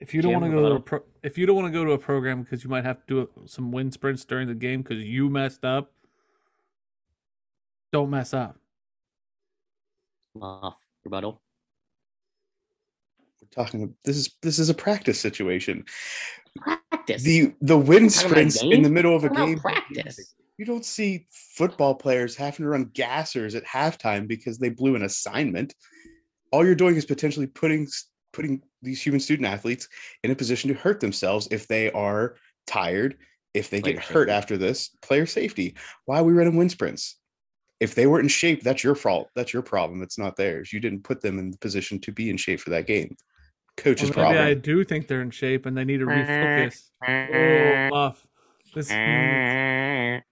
If you don't want to go to a pro- if you don't want to go to a program because you might have to do some wind sprints during the game because you messed up, don't mess up. Muff, rebuttal. We're talking. This is this is a practice situation. Practice. The the wind sprints in the middle of a game. practice. You don't see football players having to run gassers at halftime because they blew an assignment. All you're doing is potentially putting putting these human student athletes in a position to hurt themselves if they are tired, if they Player get hurt safety. after this. Player safety. Why are we running wind sprints? If they weren't in shape, that's your fault. That's your problem. It's not theirs. You didn't put them in the position to be in shape for that game. Coach's Well, maybe problem. I do think they're in shape and they need to refocus. Oh, Muff. This I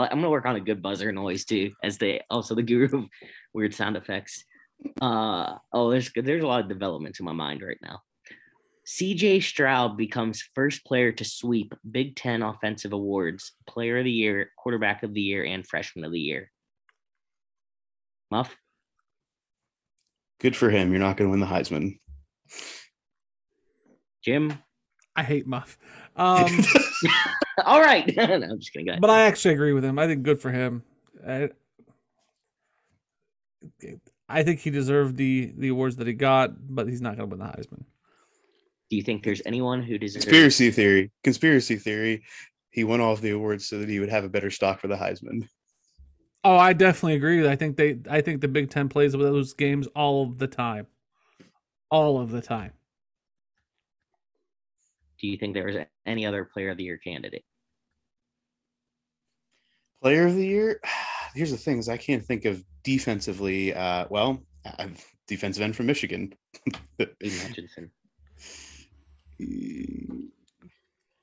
li- I'm gonna work on a good buzzer noise too, as they also the guru of weird sound effects. Uh oh, there's there's a lot of developments in my mind right now. CJ Stroud becomes first player to sweep Big Ten offensive awards, Player of the Year, Quarterback of the Year, and Freshman of the Year. Muff, Good for him. You're not going to win the Heisman. Jim. I hate Muff. Um, All right, no, I'm just kidding. Go ahead. but I actually agree with him. I think good for him. I, I think he deserved the the awards that he got, but he's not going to win the Heisman. Do you think there's anyone who deserves? Conspiracy theory. Conspiracy theory. He won all of the awards so that he would have a better stock for the Heisman. Oh, I definitely agree. I think they. I think the Big Ten plays with those games all of the time, all of the time. Do you think there was any other Player of the Year candidate? Player of the year. Here's the thing: is I can't think of defensively. Uh, well, uh, defensive end from Michigan. Aidan Hutchinson.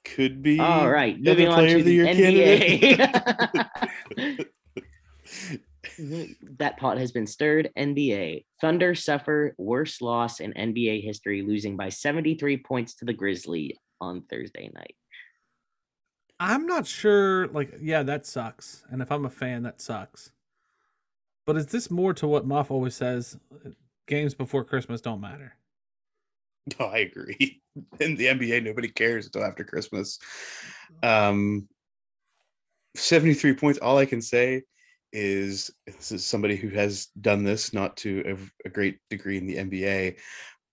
Could be. All right, the moving on player to of the the year NBA. that pot has been stirred. NBA Thunder suffer worst loss in NBA history, losing by 73 points to the Grizzly on Thursday night. I'm not sure. Like, yeah, that sucks. And if I'm a fan, that sucks. But is this more to what Muff always says? Games before Christmas don't matter. Oh, I agree. In the NBA, nobody cares until after Christmas. Um, 73 points. All I can say is this is somebody who has done this, not to a, a great degree in the NBA.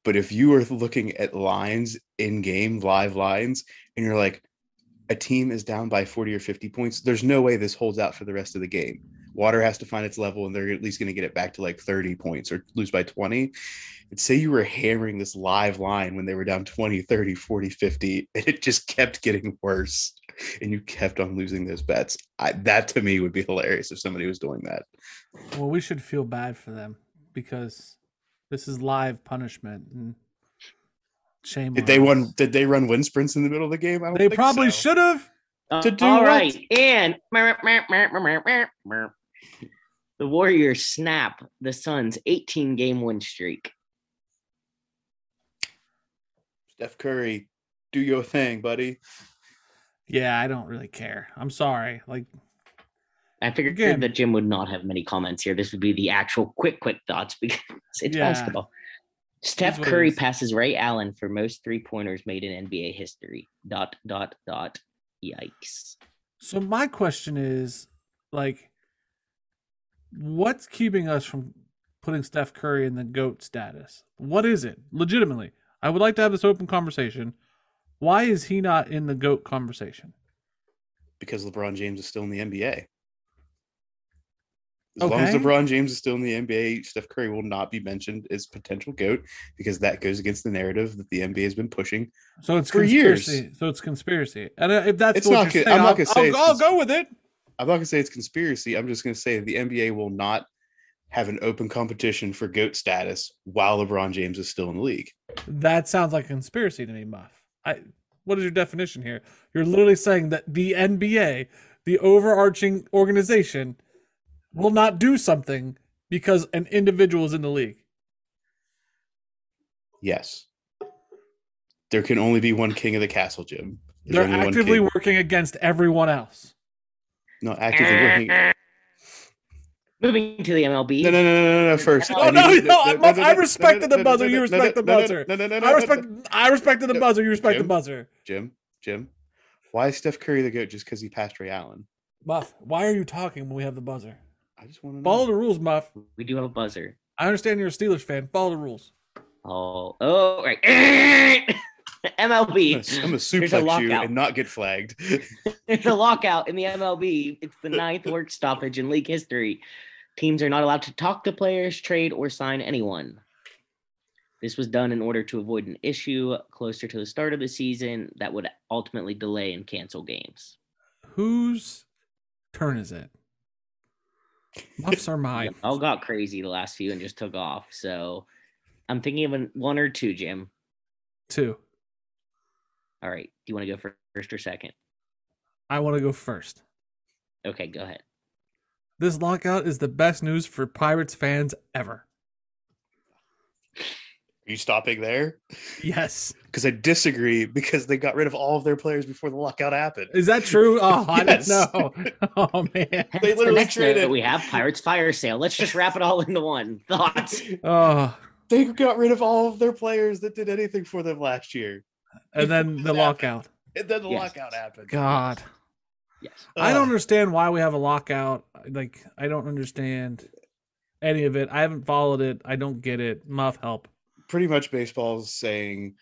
But if you are looking at lines in game, live lines, and you're like, a team is down by 40 or 50 points, there's no way this holds out for the rest of the game. Water has to find its level, and they're at least going to get it back to like 30 points or lose by 20 and say you were hammering this live line when they were down 20 30 40 50 and it just kept getting worse and you kept on losing those bets I, that to me would be hilarious if somebody was doing that Well, we should feel bad for them because this is live punishment and shame. did on they us. run did they run wind sprints in the middle of the game I don't They think probably so. should have. To uh, do All what? right, and the Warriors snap the Suns' 18 game win streak. steph curry do your thing buddy Yeah, I don't really care. I'm sorry. Like, I figured Again- that Jim would not have many comments here. This would be the actual quick, quick thoughts because it's Yeah. basketball. Steph Curry passes Ray Allen for most three pointers made in NBA history. Dot dot dot. Yikes. so my question is, like, what's keeping us from putting Steph Curry in the GOAT status? What is it? Legitimately, I would like to have this open conversation. Why is he not in the GOAT conversation? because lebron james is still in the nba as long as LeBron James is still in the NBA, Steph Curry will not be mentioned as potential GOAT because that goes against the narrative that the NBA has been pushing So it's For years. conspiracy. So it's conspiracy. And uh, if that's It's what not you're saying, I'm not I'll, gonna say I'll, I'll go with it. I'm not going to say it's conspiracy. I'm just going to say the NBA will not have an open competition for GOAT status while LeBron James is still in the league. That sounds like a conspiracy to me, Muff. I what is your definition here? You're literally saying that the NBA, the overarching organization, will not do something because an individual is in the league. Yes. There can only be one king of the castle, Jim. There's They're actively working against everyone else. Not actively working. Moving to the MLB. no, no, no, no, no. First, No, I no, no, I'm- no, no, I respected the buzzer, you respect the buzzer. No, no, no, no, I respect. I respected the buzzer, you respect the buzzer. Jim, Jim. Why is Steph Curry the GOAT just because he passed Ray Allen? Muff, why are you talking when we have the buzzer? I just want to Follow the rules, Muff. We do have a buzzer. I understand you're a Steelers fan. Follow the rules. Oh, oh, right. MLB. I'm a There's a you and not get flagged. It's a lockout in the MLB. It's the ninth work stoppage in league history. Teams are not allowed to talk to players, trade, or sign anyone. This was done in order to avoid an issue closer to the start of the season that would ultimately delay and cancel games. Whose turn is it? Muffs are mine. All got crazy the last few and just took off. So I'm thinking of an, one or two, Jim. Two. All right. Do you want to go first or second? I want to go first. Okay, go ahead. This lockout is the best news for Pirates fans ever. Are you stopping there? Yes. Because I disagree because they got rid of all of their players before the lockout happened. Is that true? Oh, I Yes. didn't know. Oh man. Hence the literally next note traded- that we have Pirates Fire Sale. Let's just wrap it all into one. Thoughts? Oh, They got rid of all of their players that did anything for them last year. And then the lockout. And then the Yes. lockout happened. God. Yes. I don't understand why we have a lockout. Like I don't understand any of it. I haven't followed it. I don't get it. Muff help. pretty much baseball's saying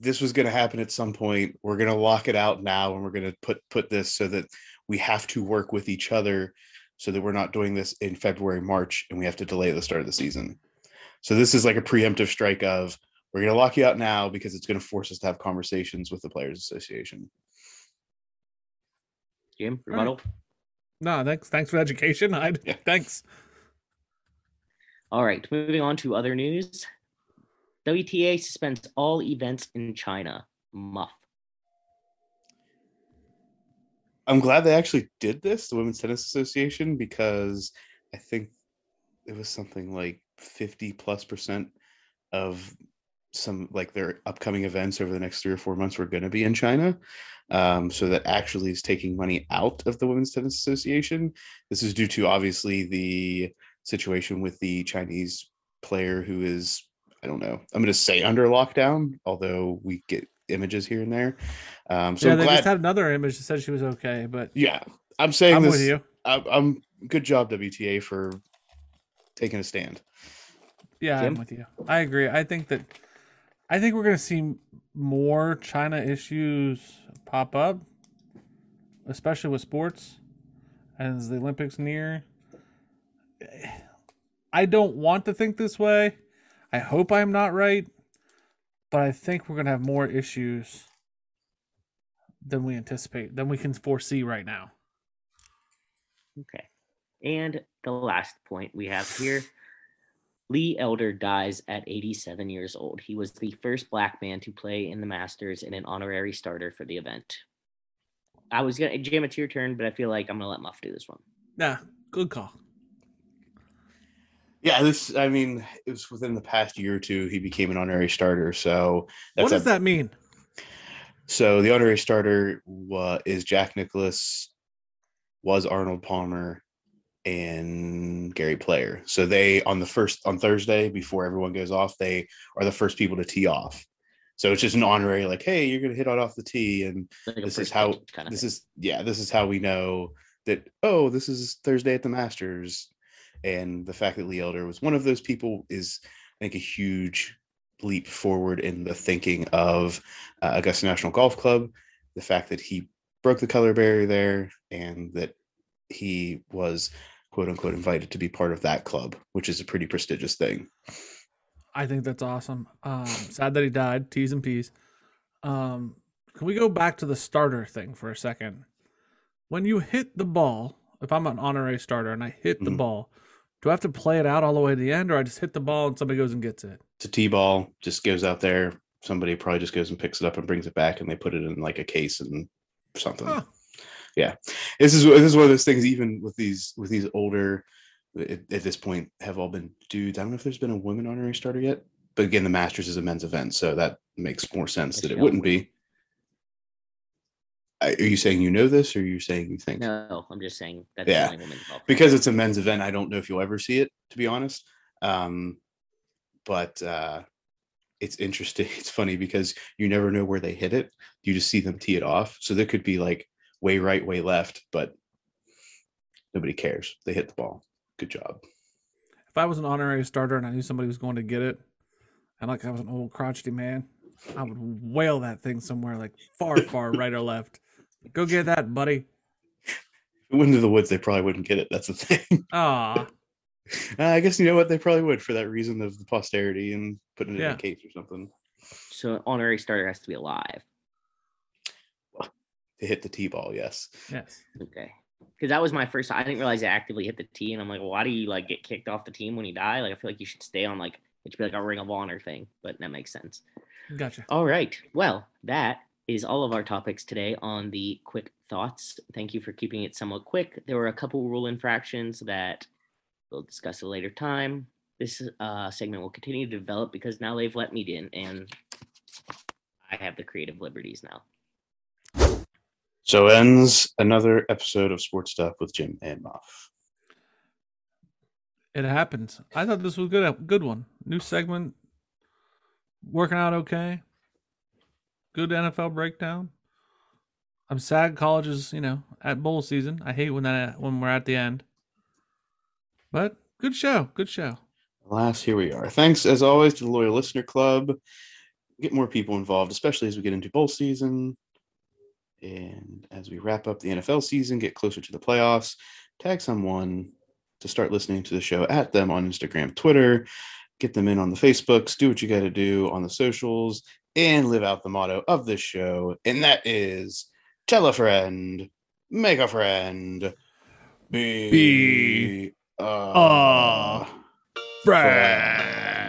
this was going to happen at some point. We're going to lock it out now, and we're going to put put this so that we have to work with each other, so that we're not doing this in February, March, and we have to delay the start of the season. So this is like a preemptive strike of we're going to lock you out now because it's going to force us to have conversations with the Players Association. Jim, All right. rebuttal. No, thanks. Thanks for the education. I Yeah. thanks. All right, moving on to other news. WTA suspends all events in China. Muff. I'm glad they actually did this, the Women's Tennis Association, because I think it was something like 50 plus percent of some like their upcoming events over the next three or four months were going to be in China. Um, so that actually is taking money out of the Women's Tennis Association. This is due to obviously the situation with the Chinese player who is, I don't know, I'm going to say under lockdown, although we get images here and there. Um, so yeah, I'm they glad. just had another image that said she was okay, but Yeah, I'm saying I'm this. with you. I, I'm good job WTA for taking a stand. Yeah, I'm with you. I agree. I think that I think we're going to see more China issues pop up, especially with sports as the Olympics near. I don't want to think this way. I hope I'm not right, but I think we're going to have more issues than we anticipate, than we can foresee right now. Okay. And the last point we have here Lee Elder dies at 87 years old. He was the first black man to play in the Masters and an honorary starter for the event. I was going to, Jim, it's your turn, but I feel like I'm going to let Muff do this one. Yeah, good call. Yeah, this. I mean, it was within the past year or two he became an honorary starter. So what does a- that mean? So the honorary starter wa- is Jack Nicklaus, was Arnold Palmer, and Gary Player. So they on the first on Thursday before everyone goes off, they are the first people to tee off. So it's just an honorary, like, hey, you're gonna hit it off the tee, and Like this is how kind of this thing. is yeah, this is how we know that oh, this is Thursday at the Masters, and the fact that Lee Elder was one of those people is I think a huge leap forward in the thinking of uh, Augusta National Golf Club. The fact that he broke the color barrier there, and that he was quote unquote invited to be part of that club, which is a pretty prestigious thing. I think that's awesome. Um, sad that he died. T's and P's. Um, can we go back to the starter thing for a second? When you hit the ball, if I'm an honorary starter and I hit the Mhm. ball, do I have to play it out all the way to the end, or I just hit the ball and somebody goes and gets it? It's a tee ball, just goes out there. Somebody probably just goes and picks it up and brings it back, and they put it in like a case and something. Huh. Yeah, this is this is one of those things. Even with these with these older, at, at this point, have all been dudes. I don't know if there's been a women honorary starter yet, but again, the Masters is a men's event, so that makes more sense that it wouldn't be. Are you saying you know this, or are you saying you think? No, I'm just saying that's Yeah, the only women involved. because it's a men's event i don't know if you'll ever see it to be honest um but uh it's interesting it's funny because you never know where they hit it you just see them tee it off so there could be like way right way left but Nobody cares. They hit the ball. Good job. If I was an honorary starter and I knew somebody was going to get it, and like I was an old crotchety man, I would whale that thing somewhere like far, far right or left. Go get that, buddy. If it went into the woods, they probably wouldn't get it. That's the thing. Ah, Uh, I guess you know what? They probably would for that reason of the posterity and putting it in a case or something. So an honorary starter has to be alive. To hit the T-ball, yes. yes. Okay. Because that was my first. I didn't realize it actively hit the T, and I'm like, why do you like get kicked off the team when you die? Like, I feel like you should stay on like it should be like a Ring of Honor thing, but that makes sense. Gotcha. All right. Well, that is all of our topics today on the quick thoughts. Thank you for keeping it somewhat quick. There were a couple rule infractions that we'll discuss at a later time. This uh, segment will continue to develop because now they've let me in, and I have the creative liberties now. So ends another episode of Sports Stuff with Jim and Muff. It happens. I thought this was a good. Good one. New segment. Working out okay. Good NFL breakdown. I'm sad college is you know at bowl season. I hate when that when we're at the end. But good show. Good show. Alas, here we are. Thanks as always to the Loyal Listener Club. Get more people involved, especially as we get into bowl season. And as we wrap up the NFL season, get closer to the playoffs, tag someone to start listening to the show at them on Instagram, Twitter, get them in on the Facebooks, do what you got to do on the socials, and live out the motto of this show. And that is tell a friend, make a friend, be, Be a a friend. I've